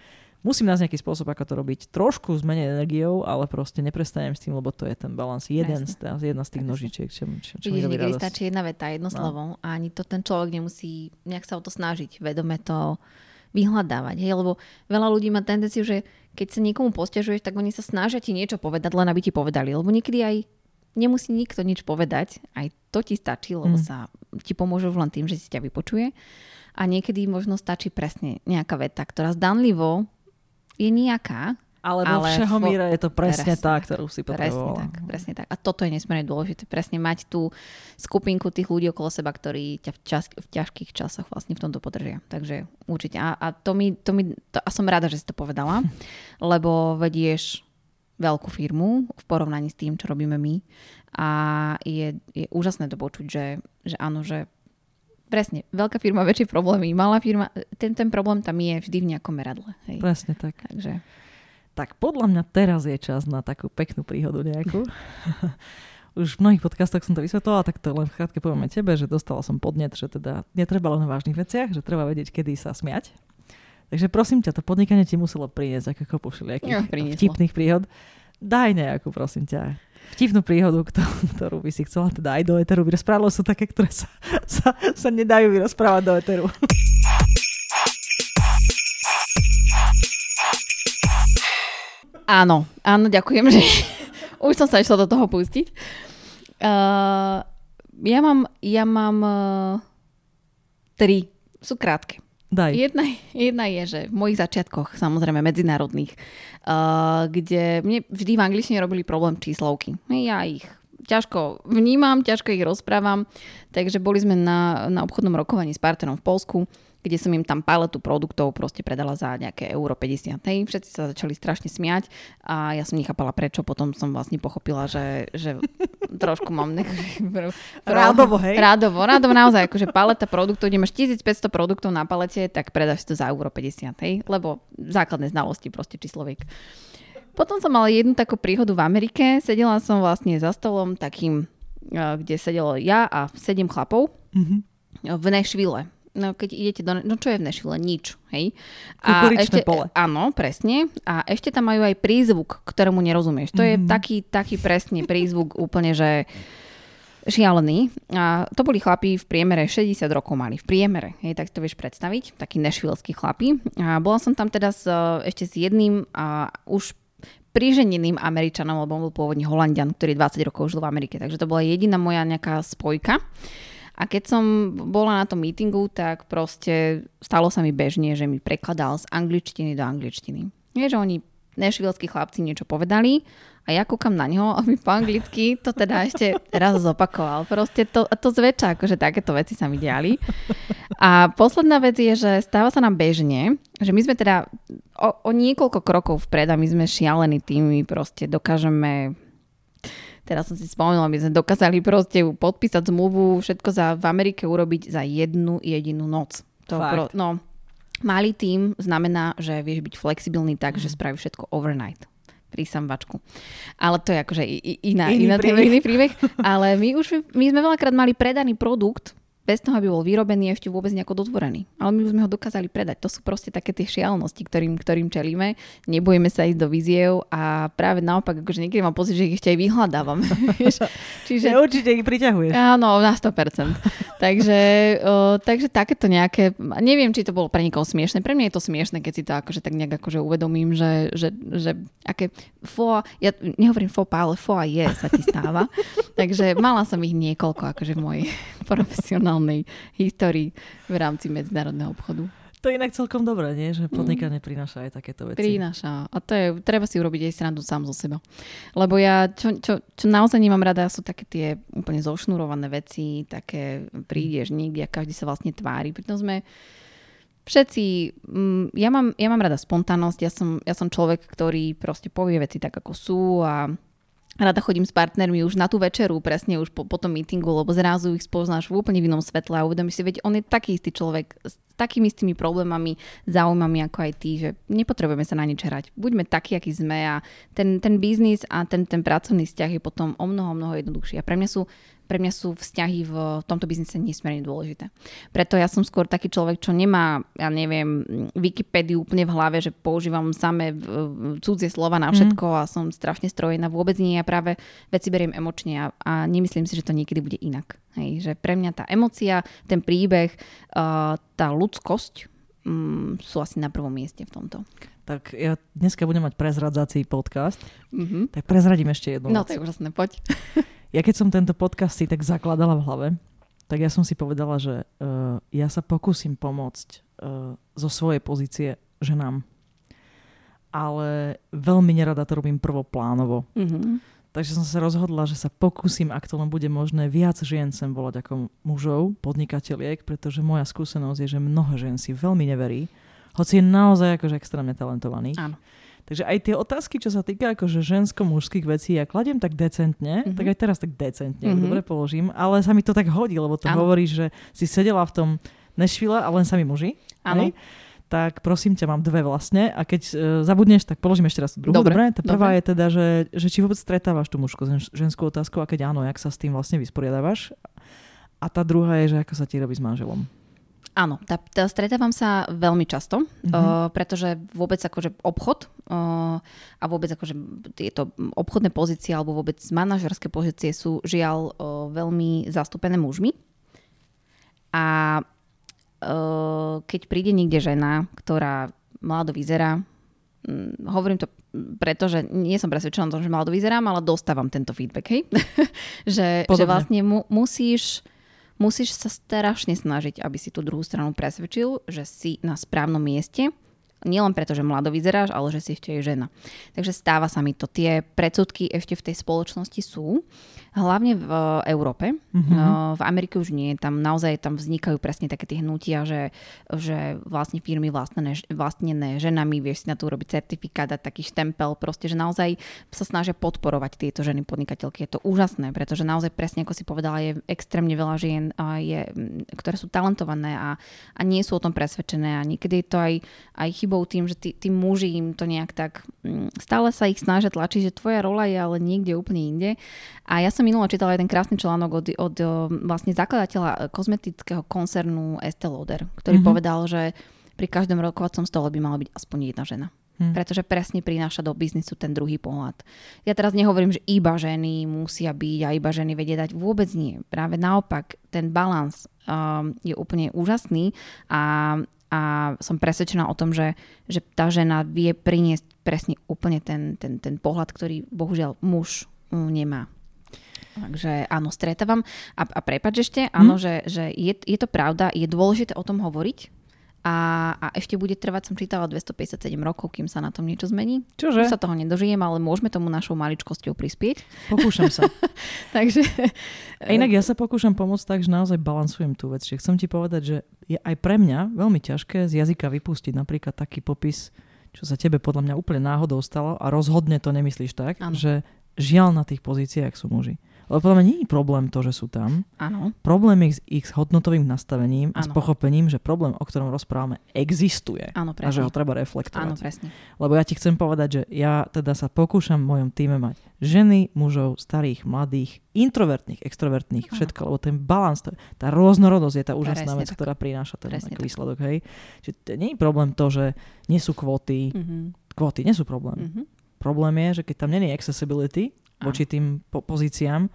musím nájsť nejaký spôsob, ako to robiť. Trošku s menej energiou, ale proste neprestanem s tým, lebo to je ten balans. Jeden z, jedna z tých nožičiek, čo, čo, čo Vidíš, niekedy stačí jedna veta, jedno no. slovo a ani to ten človek nemusí nejak sa o to snažiť. Vedome to vyhľadávať. Hej? Lebo veľa ľudí má tendenciu, že keď sa niekomu postiažuješ, tak oni sa snažia ti niečo povedať, len aby ti povedali. Lebo niekedy aj nemusí nikto nič povedať, aj to ti stačí, lebo mm. sa ti pomôže len tým, že si ťa vypočuje. A niekedy možno stačí presne nejaká veta, ktorá zdanlivo je nejaká, Ale vo Všehomíre je to presne, presne tá, tak, ktorú si Presne potrebovala. tak, presne tak. A toto je nesmierne dôležité. Presne mať tú skupinku tých ľudí okolo seba, ktorí ťa v, čas, v ťažkých časoch vlastne v tomto podržia. Takže určite. A, a to mi, to mi to, a som rada, že si to povedala, lebo vedieš veľkú firmu v porovnaní s tým, čo robíme my. A je, je úžasné to počuť, že, že áno, že presne, veľká firma, väčšie problémy, malá firma, ten, ten problém tam je vždy v nejakom meradle. Hej. Presne tak. Takže Tak podľa mňa teraz je čas na takú peknú príhodu nejakú. Už v mnohých podcastoch som to vysvetlila, tak to len v krátke poviem aj tebe, že dostala som podnet, že teda netreba len o vážnych veciach, že treba vedieť, kedy sa smiať. Takže prosím ťa, to podnikanie ti muselo priniesť ako kopu všelijakých prinieslo. vtipných príhod. Daj nejakú, prosím ťa, vtipnú príhodu, ktorú, by si chcela teda aj do eteru vyrozprávať, sú také, ktoré sa, sa, sa nedajú vyrozprávať do eteru. Áno, áno, ďakujem, že už som sa išla do toho pustiť. Uh, ja mám, ja mám uh, tri, sú krátke. Daj. Jedna, jedna je, že v mojich začiatkoch, samozrejme medzinárodných, uh, kde mne vždy v angličtine robili problém číslovky. Ja ich ťažko vnímam, ťažko ich rozprávam, takže boli sme na, na obchodnom rokovaní s partnerom v Polsku, kde som im tam paletu produktov proste predala za nejaké euro 50. Hej, všetci sa začali strašne smiať a ja som nechápala prečo, potom som vlastne pochopila, že, že trošku mám nek- Rádovo, hej? Rádovo, rádovo naozaj, akože paleta produktov, kde máš 1500 produktov na palete, tak predáš to za euro 50, hej? Lebo základné znalosti proste čísloviek. Potom som mala jednu takú príhodu v Amerike, sedela som vlastne za stolom takým, eh, kde sedelo ja a sedem chlapov Mhm. v Nashville. No keď idete do... No čo je v Nashville? Nič, hej? Kukuričné pole. Áno, presne. A ešte tam majú aj prízvuk, ktorému nerozumieš. To je Mhm. taký, taký presne prízvuk úplne, že šialený. A to boli chlapí v priemere 60 rokov mali. V priemere, hej, tak si to vieš predstaviť. Takí nešvilskí chlapí. A bola som tam teda s, ešte s jedným a už priženeným Američanom, lebo on bol pôvodne Holandian, ktorý 20 rokov žil v Amerike. Takže to bola jediná moja nejaká spojka. A keď som bola na tom meetingu, tak proste stalo sa mi bežne, že mi prekladal z angličtiny do angličtiny. Nie, že oni nešvilskí chlapci niečo povedali a ja kúkam na ňo a mi po anglicky to teda ešte raz zopakoval. Proste to, to zväčša, akože takéto veci sa mi diali. A posledná vec je, že stáva sa nám bežne, že my sme teda o, o niekoľko krokov vpred a my sme šialení tým, my proste dokážeme teraz som si spomenula, my sme dokázali proste podpísať zmluvu, všetko za, v Amerike urobiť za jednu jedinú noc. To Fakt? pro, no, malý tým znamená, že vieš byť flexibilný tak, že spravíš všetko overnight pri samvačku. Ale to je akože iná, Iný iná, príbeh. iný príbeh. Ale my už my sme veľakrát mali predaný produkt, bez toho, aby bol vyrobený ešte vôbec nejako dotvorený. Ale my už sme ho dokázali predať. To sú proste také tie šialnosti, ktorým, ktorým čelíme. Nebojíme sa ísť do víziev a práve naopak, akože niekedy mám pocit, že ich ešte aj vyhľadávam. Čiže Že určite ich priťahuješ. Áno, na 100%. takže, o, takže takéto nejaké, neviem, či to bolo pre niekoho smiešne. Pre mňa je to smiešne, keď si to akože tak nejak akože uvedomím, že, že, že aké fo, ja nehovorím fopa, ale foa je sa ti stáva. takže mala som ich niekoľko akože v mojej profesionálnej histórii v rámci medzinárodného obchodu. To je inak celkom dobré, nie? Že podnikanie prináša aj takéto veci. Prináša. A to je, treba si urobiť aj srandu sám zo seba. Lebo ja, čo, čo, čo naozaj nemám rada, sú také tie úplne zošnurované veci, také prídeš niekde a každý sa vlastne tvári. Pritom sme všetci, mm, ja, mám, ja mám rada spontánnosť, ja som, ja som človek, ktorý proste povie veci tak, ako sú a rada chodím s partnermi už na tú večeru, presne už po, po tom meetingu, lebo zrazu ich spoznáš v úplne inom svetle a uvedomíš si, veď on je taký istý človek s takými istými problémami, záujmami ako aj ty, že nepotrebujeme sa na nič hrať. Buďme takí, akí sme a ten, ten biznis a ten, ten pracovný vzťah je potom o mnoho, mnoho jednoduchší. A pre mňa sú pre mňa sú vzťahy v tomto biznise nesmierne dôležité. Preto ja som skôr taký človek, čo nemá, ja neviem, Wikipédiu úplne v hlave, že používam samé cudzie slova na všetko a som strašne strojená. Vôbec nie, ja práve veci beriem emočne a, a nemyslím si, že to niekedy bude inak. Hej, že pre mňa tá emocia, ten príbeh, uh, tá ľudskosť um, sú asi na prvom mieste v tomto. Tak ja dneska budem mať prezradzací podcast, Mhm. tak prezradím ešte jednu No vec. to je úžasné, poď. Ja keď som tento podcast si tak zakladala v hlave, tak ja som si povedala, že uh, ja sa pokúsim pomôcť uh, zo svojej pozície ženám. ale veľmi nerada to robím prvoplánovo. Mm-hmm. Takže som sa rozhodla, že sa pokúsim, ak to len bude možné, viac žien sem volať ako mužov, podnikateľiek, pretože moja skúsenosť je, že mnoho žien si veľmi neverí, hoci je naozaj akože extrémne talentovaný. Áno. Takže aj tie otázky, čo sa týka akože žensko-mužských vecí, ja kladiem tak decentne, mm-hmm. tak aj teraz tak decentne, mm-hmm. dobre položím, ale sa mi to tak hodí, lebo to hovorí, že si sedela v tom Nešvile a len sami muži. Áno tak prosím ťa, mám dve vlastne a keď uh, zabudneš, tak položím ešte raz tú druhú. Dobre. Dobre? Tá prvá Dobre. je teda, že, že či vôbec stretávaš tú mužskú ženskú otázku a keď áno, jak sa s tým vlastne vysporiadávaš. A tá druhá je, že ako sa ti robí s manželom. Áno, tá, tá stretávam sa veľmi často, mm-hmm. uh, pretože vôbec akože obchod uh, a vôbec akože tieto obchodné pozície alebo vôbec manažerské pozície sú žiaľ uh, veľmi zastúpené mužmi. A Eh, keď príde niekde žena, ktorá mlado vyzerá, hm, hovorím to preto, že nie som presvedčená o tom, že mlado vyzerám, ale dostávam tento feedback, hej? že, že vlastne mu, musíš, musíš sa strašne snažiť, aby si tú druhú stranu presvedčil, že si na správnom mieste Nielen preto, že mlado vyzeráš, ale že si ešte je žena. Takže stáva sa mi to. Tie predsudky ešte v tej spoločnosti sú. Hlavne v Európe. Mm-hmm. V Amerike už nie. Tam naozaj tam vznikajú presne také tie hnutia, že, že vlastne firmy vlastnené, vlastnené ženami, vieš si na to urobiť certifikát a taký štempel. Proste, že naozaj sa snažia podporovať tieto ženy podnikateľky. Je to úžasné, pretože naozaj presne ako si povedala, je extrémne veľa žien, je, ktoré sú talentované a, a nie sú o tom presvedčené. A niekedy je to aj, aj chyba chybou tým, že tí, tí muži im to nejak tak mm, stále sa ich snažia tlačiť, že tvoja rola je ale niekde úplne inde. A ja som minula čítala jeden krásny článok od, od vlastne zakladateľa kozmetického koncernu Estée Lauder, ktorý mm-hmm. povedal, že pri každom rokovacom stole by mala byť aspoň jedna žena. Hmm. Pretože presne prináša do biznisu ten druhý pohľad. Ja teraz nehovorím, že iba ženy musia byť a iba ženy vedie dať. Vôbec nie. Práve naopak, ten balans um, je úplne úžasný a, a som presvedčená o tom, že, že tá žena vie priniesť presne úplne ten, ten, ten pohľad, ktorý bohužiaľ muž mm, nemá. Takže áno, stretávam. A, a prepač ešte, áno, hmm. že, že je, je to pravda, je dôležité o tom hovoriť, a, a ešte bude trvať, som čítala 257 rokov, kým sa na tom niečo zmení. Čože? Už sa toho nedožijem, ale môžeme tomu našou maličkosťou prispieť. Pokúšam sa. Takže... A inak ja sa pokúšam pomôcť tak, že naozaj balansujem tú vec. Že chcem ti povedať, že je aj pre mňa veľmi ťažké z jazyka vypustiť napríklad taký popis, čo sa tebe podľa mňa úplne náhodou stalo a rozhodne to nemyslíš tak, ano. že žiaľ na tých pozíciách sú muži. Lebo podľa mňa nie je problém to, že sú tam. Áno. Problém je s ich hodnotovým nastavením ano. a s pochopením, že problém, o ktorom rozprávame, existuje. Áno, presne. A že ho treba reflektovať. Áno, presne. Lebo ja ti chcem povedať, že ja teda sa pokúšam v mojom týme mať ženy, mužov, starých, mladých, introvertných, extrovertných, ano. všetko, lebo ten balans, tá rôznorodosť je tá úžasná presne vec, tak. ktorá prináša ten výsledok. Hej. Čiže nie je problém to, že nie sú kvóty. Mm-hmm. Kvóty nie sú problém. Mm-hmm. Problém je, že keď tam není accessibility, voči tým po- pozíciám,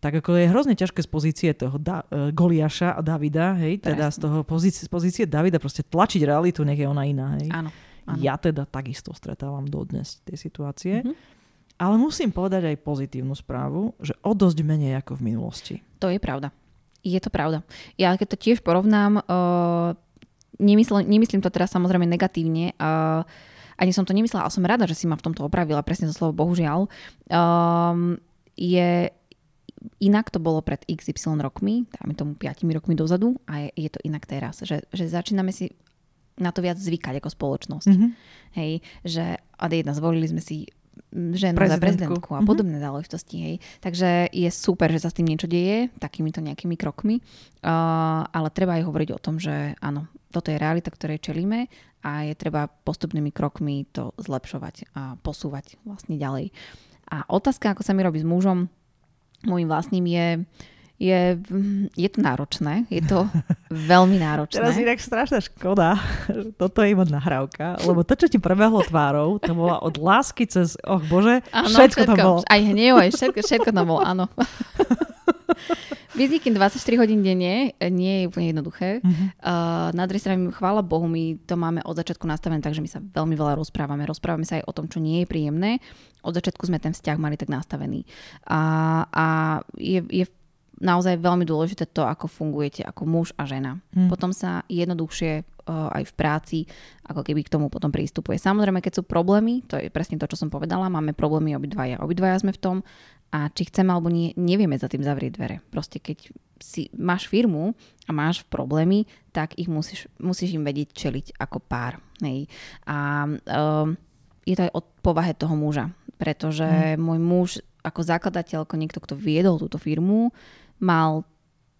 tak ako je hrozne ťažké z pozície toho da- uh, Goliáša a Davida, hej, teda z toho pozície, z pozície Davida proste tlačiť realitu, nech je ona iná, hej. Áno, áno. Ja teda takisto stretávam dodnes tie situácie. Mm-hmm. Ale musím povedať aj pozitívnu správu, že o dosť menej ako v minulosti. To je pravda. Je to pravda. Ja keď to tiež porovnám, uh, nemyslím, nemyslím to teraz samozrejme negatívne, uh, ani som to nemyslela, ale som rada, že si ma v tomto opravila, presne to slovo bohužiaľ, um, je inak to bolo pred XY rokmi, dáme tomu 5 rokmi dozadu a je, je to inak teraz, že, že začíname si na to viac zvykať ako spoločnosť. Mm-hmm. Hej, že a jedna, zvolili sme si ženu za prezidentku a mhm. podobné mm-hmm. záležitosti. Hej. Takže je super, že sa s tým niečo deje, takýmito nejakými krokmi, uh, ale treba aj hovoriť o tom, že áno, toto je realita, ktorej čelíme a je treba postupnými krokmi to zlepšovať a posúvať vlastne ďalej. A otázka, ako sa mi robí s mužom, môjim vlastným je, je, je to náročné, je to veľmi náročné. Teraz inak strašná škoda, že toto je iba nahrávka, lebo to, čo ti prebehlo tvárou, to bola od lásky cez, och bože, ano, všetko, všetko tam bolo. Aj hnev, aj všetko, všetko tam bolo, áno. Byť 24 hodín denne nie je úplne jednoduché. Uh-huh. Uh, na druhej strane, chvála Bohu, my to máme od začiatku nastavené, takže my sa veľmi veľa rozprávame. Rozprávame sa aj o tom, čo nie je príjemné. Od začiatku sme ten vzťah mali tak nastavený. A, a je, je naozaj veľmi dôležité to, ako fungujete ako muž a žena. Hmm. Potom sa jednoduchšie aj v práci, ako keby k tomu potom prístupuje. Samozrejme, keď sú problémy, to je presne to, čo som povedala, máme problémy obidvaja. Obidvaja sme v tom a či chceme alebo nie, nevieme za tým zavrieť dvere. Proste keď si máš firmu a máš problémy, tak ich musíš, musíš im vedieť čeliť ako pár. Hej. A um, je to aj od povahe toho muža, pretože hmm. môj muž ako zakladateľ, ako niekto, kto viedol túto firmu, mal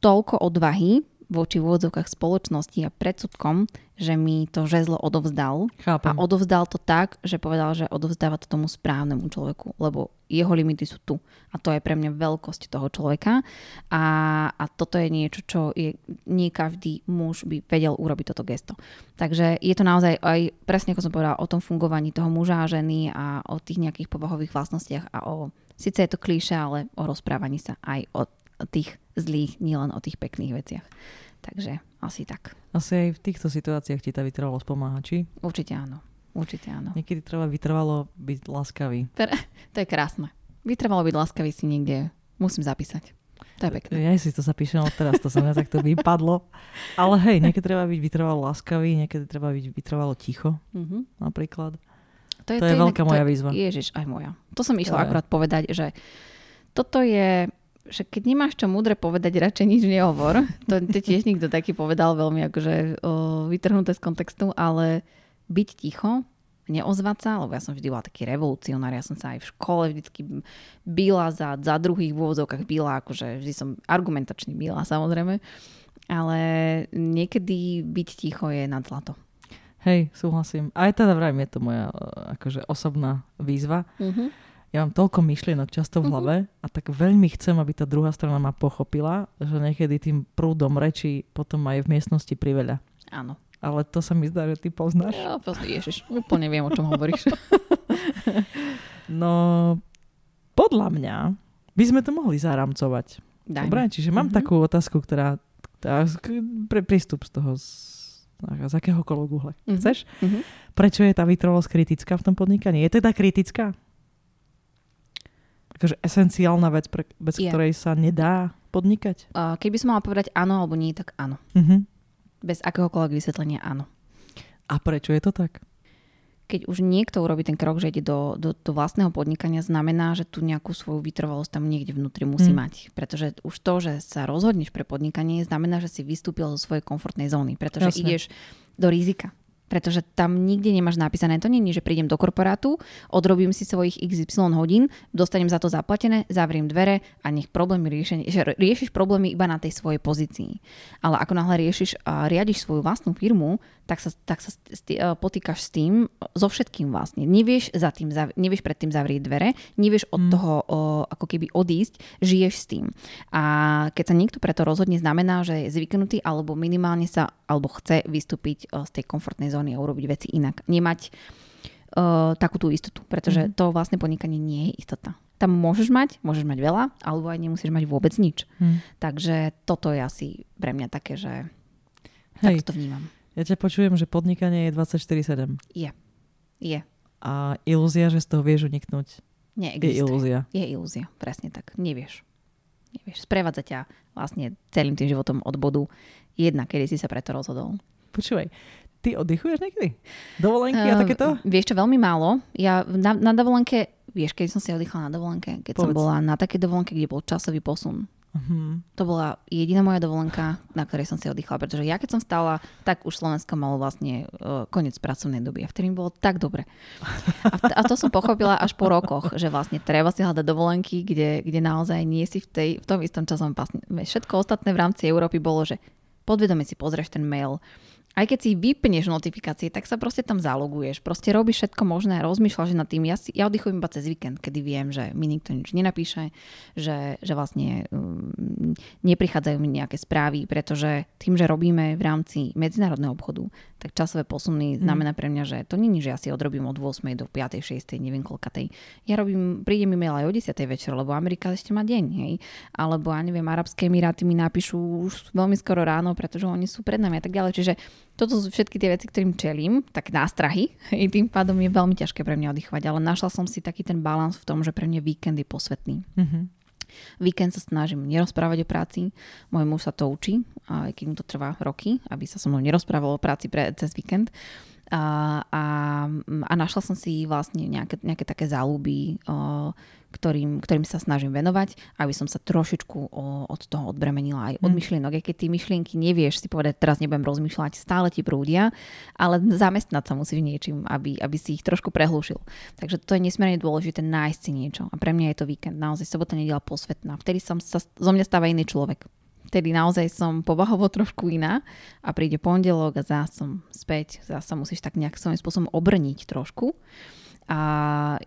toľko odvahy voči vôdzovkách spoločnosti a predsudkom, že mi to žezlo odovzdal. Chápem. A odovzdal to tak, že povedal, že odovzdáva to tomu správnemu človeku, lebo jeho limity sú tu. A to je pre mňa veľkosť toho človeka. A, a toto je niečo, čo je, nie každý muž by vedel urobiť toto gesto. Takže je to naozaj aj presne ako som povedala o tom fungovaní toho muža a ženy a o tých nejakých povahových vlastnostiach a o Sice je to klíše, ale o rozprávaní sa aj o tých zlých, nielen o tých pekných veciach. Takže asi tak. Asi aj v týchto situáciách ti tá vytrvalosť pomáha, či? Určite áno. Určite áno. Niekedy treba vytrvalo byť láskavý. To je krásne. Vytrvalo byť láskavý si niekde musím zapísať. To je pekné. Ja si to zapíšem od teraz, to sa mi takto vypadlo. Ale hej, niekedy treba byť vytrvalo láskavý, niekedy treba byť vytrvalo ticho, mm-hmm. napríklad. To je, to je to veľká moja výzva. Ježiš, aj moja. To som išla to akurát je. povedať, že toto je že keď nemáš čo múdre povedať, radšej nič nehovor. To, to tiež nikto taký povedal veľmi akože o, vytrhnuté z kontextu, ale byť ticho, neozvať sa, lebo ja som vždy bola taký revolucionár, ja som sa aj v škole vždycky byla za, za druhých v úvodzovkách byla, akože vždy som argumentačný byla samozrejme, ale niekedy byť ticho je nad zlato. Hej, súhlasím. Aj teda vrajím, je to moja e, akože osobná výzva. Mm-hmm. Ja mám toľko myšlienok často v mhm. hlave mm-hmm. a tak veľmi chcem, aby tá druhá strana ma pochopila, že niekedy tým prúdom reči potom aj v miestnosti priveľa. Áno. Ale to sa mi zdá, že ty poznáš. Ja, ježiš, úplne viem, o čom hovoríš. no, podľa mňa by sme to mohli zaramcovať. Dajme. Dobre, čiže mám mm-hmm. takú otázku, ktorá, ktorá pre prístup z toho z akéhokoľvek uhle. Mm-hmm. Chceš? Mm-hmm. Prečo je tá vytrvalosť kritická v tom podnikaní? Je teda kritická? Akože esenciálna vec, pre, bez je. ktorej sa nedá podnikať? Uh, keby som mala povedať áno alebo nie, tak áno. Mm-hmm. Bez akéhokoľvek vysvetlenia áno. A prečo je to tak? keď už niekto urobí ten krok, že ide do, do, do vlastného podnikania, znamená, že tu nejakú svoju vytrvalosť tam niekde vnútri musí mm. mať. Pretože už to, že sa rozhodneš pre podnikanie, znamená, že si vystúpil zo svojej komfortnej zóny. Pretože Jasne. ideš do rizika pretože tam nikde nemáš napísané. To je, že prídem do korporátu, odrobím si svojich XY hodín, dostanem za to zaplatené, zavriem dvere a nech problémy riešenie, že riešiš problémy iba na tej svojej pozícii. Ale ako náhle riešiš a riadiš svoju vlastnú firmu, tak sa, tak sa sti, uh, potýkaš s tým, so všetkým vlastne. Nevieš, za tým, nevieš pred tým zavrieť dvere, nevieš od mm. toho uh, ako keby odísť, žiješ s tým. A keď sa niekto preto rozhodne, znamená, že je zvyknutý alebo minimálne sa alebo chce vystúpiť uh, z tej komfortnej zóny a urobiť veci inak. Nemať uh, takú tú istotu, pretože mm. to vlastne podnikanie nie je istota. Tam môžeš mať, môžeš mať veľa, alebo aj nemusíš mať vôbec nič. Mm. Takže toto je asi pre mňa také, že Hej. tak to vnímam. Ja ťa počujem, že podnikanie je 24-7. Je. Je. A ilúzia, že z toho vieš uniknúť, Neexistuje. je ilúzia. Je ilúzia, presne tak. Nevieš. Nevieš. Sprevádza ťa vlastne celým tým životom od bodu jedna, kedy si sa preto rozhodol. Počúvaj, ty oddychuješ niekedy? Dovolenky uh, a takéto? Vieš čo, veľmi málo. Ja na, na dovolenke, vieš, keď som si oddychala na dovolenke, keď Povedz. som bola na také dovolenke, kde bol časový posun. Uh-huh. To bola jediná moja dovolenka, na ktorej som si oddychla, pretože ja keď som stala, tak už Slovensko malo vlastne uh, koniec pracovnej doby a vtedy mi bolo tak dobre. A, v, a to som pochopila až po rokoch, že vlastne treba si hľadať dovolenky, kde, kde naozaj nie si v, tej, v tom istom časovom pásne. Všetko ostatné v rámci Európy bolo, že podvedome si pozrieš ten mail, aj keď si vypneš notifikácie, tak sa proste tam zaloguješ. Proste robíš všetko možné, rozmýšľaš nad tým. Ja, si, ja oddychujem iba cez víkend, kedy viem, že mi nikto nič nenapíše, že, že vlastne um, neprichádzajú mi nejaké správy, pretože tým, že robíme v rámci medzinárodného obchodu, tak časové posuny mm. znamená pre mňa, že to není, že ja si odrobím od 8. do 5. 6. neviem koľkatej. Ja robím, príde mi mail aj o 10. večer, lebo Amerika ešte má deň, hej. Alebo ja neviem, Arabské Emiráty mi napíšu už veľmi skoro ráno, pretože oni sú pred nami a tak ďalej. Čiže toto sú všetky tie veci, ktorým čelím, tak nástrahy. I tým pádom je veľmi ťažké pre mňa oddychovať. Ale našla som si taký ten balans v tom, že pre mňa víkend je posvetný. Mm-hmm. Víkend sa snažím nerozprávať o práci. Môj muž sa to učí, aj keď mu to trvá roky, aby sa so mnou nerozprával o práci pre, cez víkend. A, a, a našla som si vlastne nejaké, nejaké také záľuby, ktorým, ktorým sa snažím venovať, aby som sa trošičku o, od toho odbremenila aj od mm. myšlienok. Aj keď ty myšlienky nevieš si povedať, teraz nebudem rozmýšľať, stále ti prúdia, ale zamestnať sa musíš niečím, aby, aby si ich trošku prehlúšil. Takže to je nesmierne dôležité nájsť si niečo. A pre mňa je to víkend, naozaj sobota, nedela posvetná. Vtedy som sa, zo mňa stáva iný človek vtedy naozaj som povahovo trošku iná a príde pondelok a zás som späť, zás sa musíš tak nejak svojím spôsobom obrniť trošku a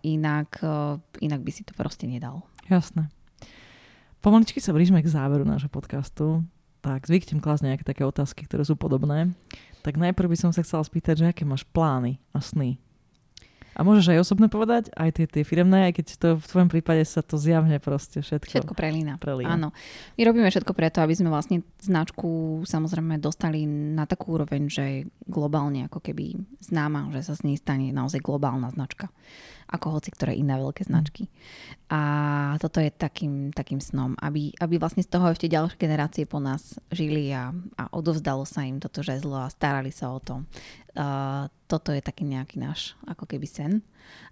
inak, e, inak by si to proste nedal. Jasné. Pomaličky sa blížime k záveru nášho podcastu, tak zvyknem klásť nejaké také otázky, ktoré sú podobné. Tak najprv by som sa chcela spýtať, že aké máš plány a sny a môžeš aj osobné povedať, aj tie, tie firemné, aj keď to v tvojom prípade sa to zjavne proste všetko... Všetko prelína. prelína. Áno. My robíme všetko preto, aby sme vlastne značku samozrejme dostali na takú úroveň, že je globálne ako keby známa, že sa z nej stane naozaj globálna značka ako hoci ktoré iné veľké značky. A toto je takým, takým snom, aby, aby vlastne z toho ešte ďalšie generácie po nás žili a, a odovzdalo sa im toto žezlo a starali sa o to. Uh, toto je taký nejaký náš ako keby sen.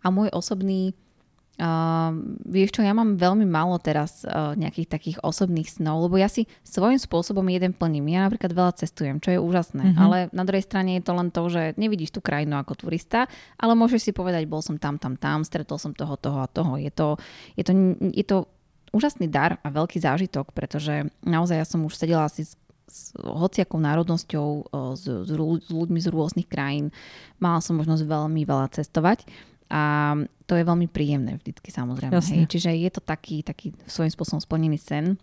A môj osobný Uh, vieš čo, ja mám veľmi málo teraz uh, nejakých takých osobných snov, lebo ja si svojím spôsobom jeden plním. Ja napríklad veľa cestujem, čo je úžasné, mm-hmm. ale na druhej strane je to len to, že nevidíš tú krajinu ako turista, ale môžeš si povedať, bol som tam, tam, tam, stretol som toho, toho a toho. Je to, je to, je to úžasný dar a veľký zážitok, pretože naozaj ja som už sedela asi s s hociakou národnosťou, s, s, s ľuďmi z rôznych krajín. Mala som možnosť veľmi veľa cestovať a to je veľmi príjemné vždycky samozrejme. Hej. Čiže je to taký, taký svojím spôsobom splnený sen.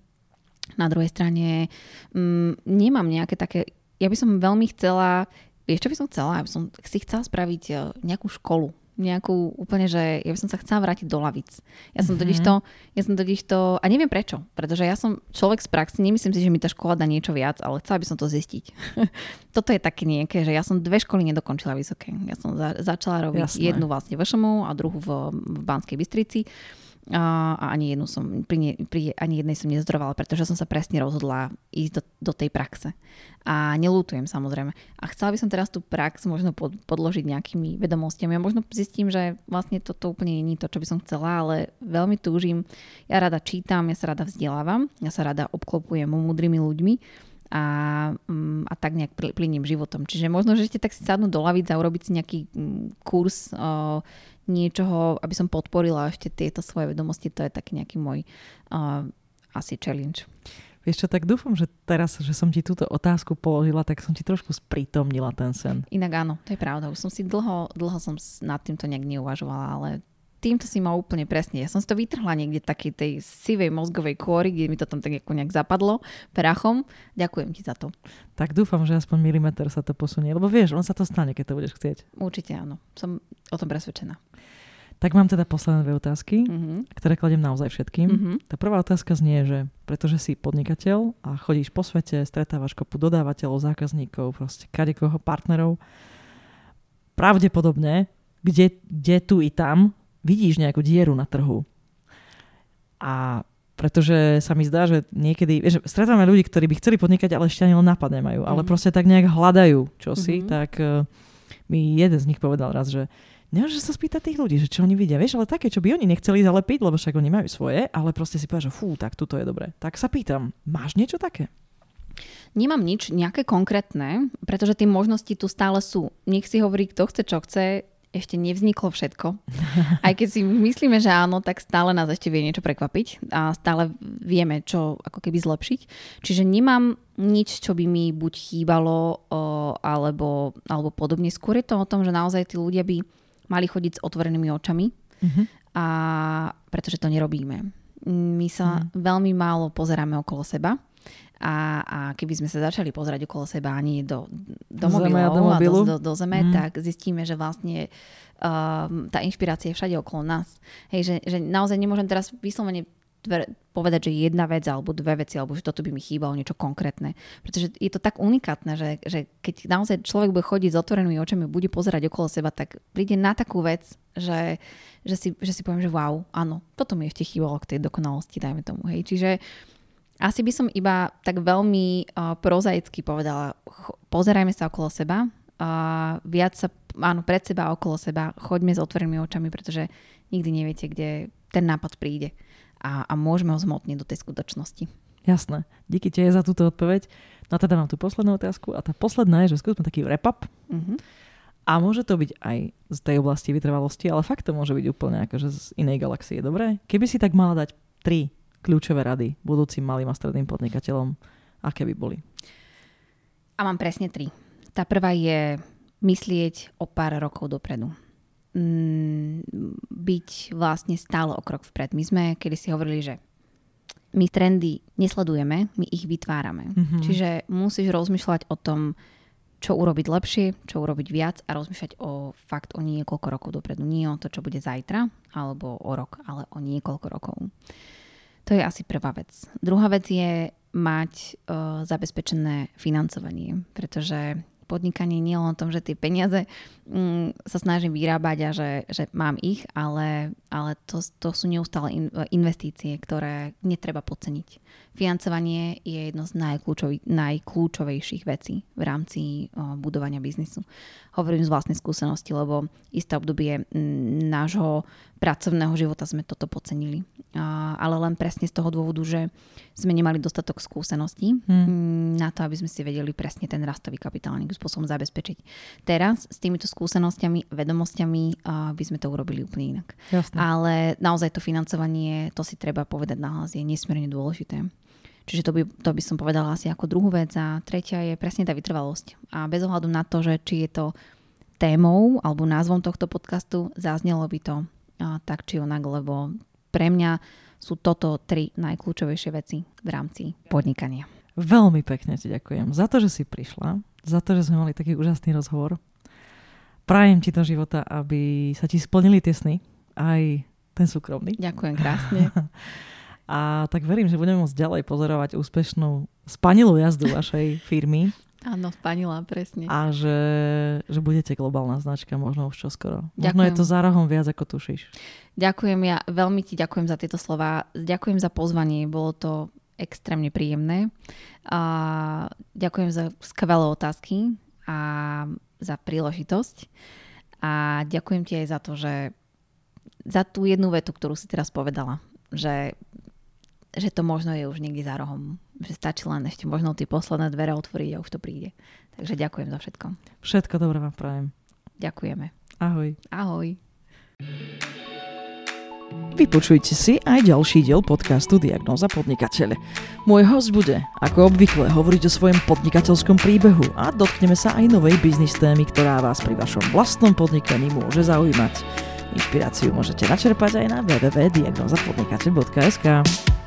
Na druhej strane mm, nemám nejaké také... Ja by som veľmi chcela... Vieš, čo by som chcela? Ja by som si chcela spraviť e, nejakú školu nejakú úplne, že ja by som sa chcela vrátiť do lavic. Ja som mm-hmm. totiž to, ja som totiž to, a neviem prečo, pretože ja som človek z praxi, nemyslím si, že mi tá škola dá niečo viac, ale chcela by som to zistiť. Toto je také nejaké, že ja som dve školy nedokončila vysoké. Ja som za, začala robiť Jasné. jednu vlastne v Šomu a druhú v, v Banskej Bystrici a, ani jednu som, pri, ne, pri ani jednej som nezdrovala, pretože som sa presne rozhodla ísť do, do tej praxe. A nelútujem samozrejme. A chcela by som teraz tú prax možno pod, podložiť nejakými vedomostiami. A možno zistím, že vlastne toto úplne je to, čo by som chcela, ale veľmi túžim. Ja rada čítam, ja sa rada vzdelávam, ja sa rada obklopujem múdrymi ľuďmi a, mm, a tak nejak plyním životom. Čiže možno, že ešte tak si sadnúť do lavic a urobiť si nejaký mm, kurz o, niečoho, aby som podporila ešte tieto svoje vedomosti, to je taký nejaký môj uh, asi challenge. Vieš čo, tak dúfam, že teraz, že som ti túto otázku položila, tak som ti trošku sprítomnila ten sen. Inak áno, to je pravda. Už som si dlho, dlho som nad týmto nejak neuvažovala, ale týmto si mal úplne presne. Ja som si to vytrhla niekde takej tej sivej mozgovej kôry, kde mi to tam tak nejak zapadlo prachom. Ďakujem ti za to. Tak dúfam, že aspoň milimeter sa to posunie, lebo vieš, on sa to stane, keď to budeš chcieť. Určite áno. Som o tom presvedčená. Tak mám teda posledné dve otázky, mm-hmm. ktoré kladiem naozaj všetkým. Mm-hmm. Tá prvá otázka znie, že pretože si podnikateľ a chodíš po svete, stretávaš kopu dodávateľov, zákazníkov, proste kadekoho partnerov, pravdepodobne, kde, kde tu i tam vidíš nejakú dieru na trhu. A pretože sa mi zdá, že niekedy, vieš, stretávame ľudí, ktorí by chceli podnikať, ale ešte ani len nápad nemajú, mm-hmm. ale mhm. proste tak nejak hľadajú čosi, mm-hmm. tak uh, mi jeden z nich povedal raz, že Nemôžeš sa spýtať tých ľudí, že čo oni vidia, vieš, ale také, čo by oni nechceli zalepiť, lebo však oni majú svoje, ale proste si povedia, že fú, tak tuto je dobré. Tak sa pýtam, máš niečo také? Nemám nič nejaké konkrétne, pretože tie možnosti tu stále sú. Nech si hovorí, kto chce, čo chce ešte nevzniklo všetko. Aj keď si myslíme, že áno, tak stále nás ešte vie niečo prekvapiť a stále vieme, čo ako keby zlepšiť. Čiže nemám nič, čo by mi buď chýbalo o, alebo, alebo podobne. Skôr je to o tom, že naozaj tí ľudia by mali chodiť s otvorenými očami uh-huh. a pretože to nerobíme. My sa uh-huh. veľmi málo pozeráme okolo seba a, a keby sme sa začali pozerať okolo seba ani do, do mobilov do a do, do, do zeme, mm. tak zistíme, že vlastne uh, tá inšpirácia je všade okolo nás. Hej, že, že naozaj nemôžem teraz vyslovene povedať, že jedna vec alebo dve veci, alebo že toto by mi chýbalo niečo konkrétne. Pretože je to tak unikátne, že, že keď naozaj človek bude chodiť s otvorenými očami, bude pozerať okolo seba, tak príde na takú vec, že, že, si, že si poviem, že wow, áno, toto mi ešte chýbalo k tej dokonalosti, dajme tomu. Hej. Čiže asi by som iba tak veľmi uh, prozaicky povedala, pozerajme sa okolo seba, uh, viac sa, áno, pred seba okolo seba, choďme s otvorenými očami, pretože nikdy neviete, kde ten nápad príde a, a môžeme ho zmotniť do tej skutočnosti. Jasné. Díky ti za túto odpoveď. No a teda mám tú poslednú otázku a tá posledná je, že skúsme taký wrap-up. Uh-huh. A môže to byť aj z tej oblasti vytrvalosti, ale fakt to môže byť úplne akože z inej galaxie, dobre? Keby si tak mala dať tri kľúčové rady budúcim malým a stredným podnikateľom, aké by boli? A mám presne tri. Tá prvá je myslieť o pár rokov dopredu. Mm, byť vlastne stále o krok vpred. My sme kedy si hovorili, že my trendy nesledujeme, my ich vytvárame. Mm-hmm. Čiže musíš rozmýšľať o tom, čo urobiť lepšie, čo urobiť viac a rozmýšľať o fakt o niekoľko rokov dopredu. Nie o to, čo bude zajtra alebo o rok, ale o niekoľko rokov. To je asi prvá vec. Druhá vec je mať uh, zabezpečené financovanie, pretože podnikanie nie len o tom, že tie peniaze mm, sa snažím vyrábať a že, že mám ich, ale, ale to, to sú neustále in, investície, ktoré netreba podceniť. Financovanie je jedno z najkľúčovejších vecí v rámci o, budovania biznisu. Hovorím z vlastnej skúsenosti, lebo isté obdobie m, nášho pracovného života sme toto podcenili. A, ale len presne z toho dôvodu, že sme nemali dostatok skúseností hmm. na to, aby sme si vedeli presne ten rastový kapitál nejakým spôsobom zabezpečiť. Teraz s týmito skúsenosťami, vedomosťami a, by sme to urobili úplne inak. Jasne. Ale naozaj to financovanie, to si treba povedať nahlas, je nesmierne dôležité. Čiže to by, to by som povedala asi ako druhú vec. A tretia je presne tá vytrvalosť. A bez ohľadu na to, že či je to témou alebo názvom tohto podcastu, zaznelo by to a, tak či onak, lebo pre mňa sú toto tri najkľúčovejšie veci v rámci podnikania. Veľmi pekne ti ďakujem za to, že si prišla, za to, že sme mali taký úžasný rozhovor. Prajem ti do života, aby sa ti splnili tie sny, aj ten súkromný. Ďakujem krásne. A tak verím, že budeme môcť ďalej pozorovať úspešnú spanilú jazdu vašej firmy. Áno, spanila, presne. A že, že budete globálna značka možno už čoskoro. Ďakujem. Možno je to za rohom viac, ako tušíš. Ďakujem, ja veľmi ti ďakujem za tieto slova. Ďakujem za pozvanie, bolo to extrémne príjemné. A ďakujem za skvelé otázky a za príležitosť. A ďakujem ti aj za to, že za tú jednu vetu, ktorú si teraz povedala, že že to možno je už niekde za rohom. Že stačí len ešte možno tie posledné dvere otvoriť a už to príde. Takže ďakujem za všetko. Všetko dobré vám prajem. Ďakujeme. Ahoj. Ahoj. Vypočujte si aj ďalší diel podcastu Diagnóza podnikateľe. Môj host bude, ako obvykle, hovoriť o svojom podnikateľskom príbehu a dotkneme sa aj novej biznis témy, ktorá vás pri vašom vlastnom podnikaní môže zaujímať. Inšpiráciu môžete načerpať aj na www.diagnozapodnikateľ.sk.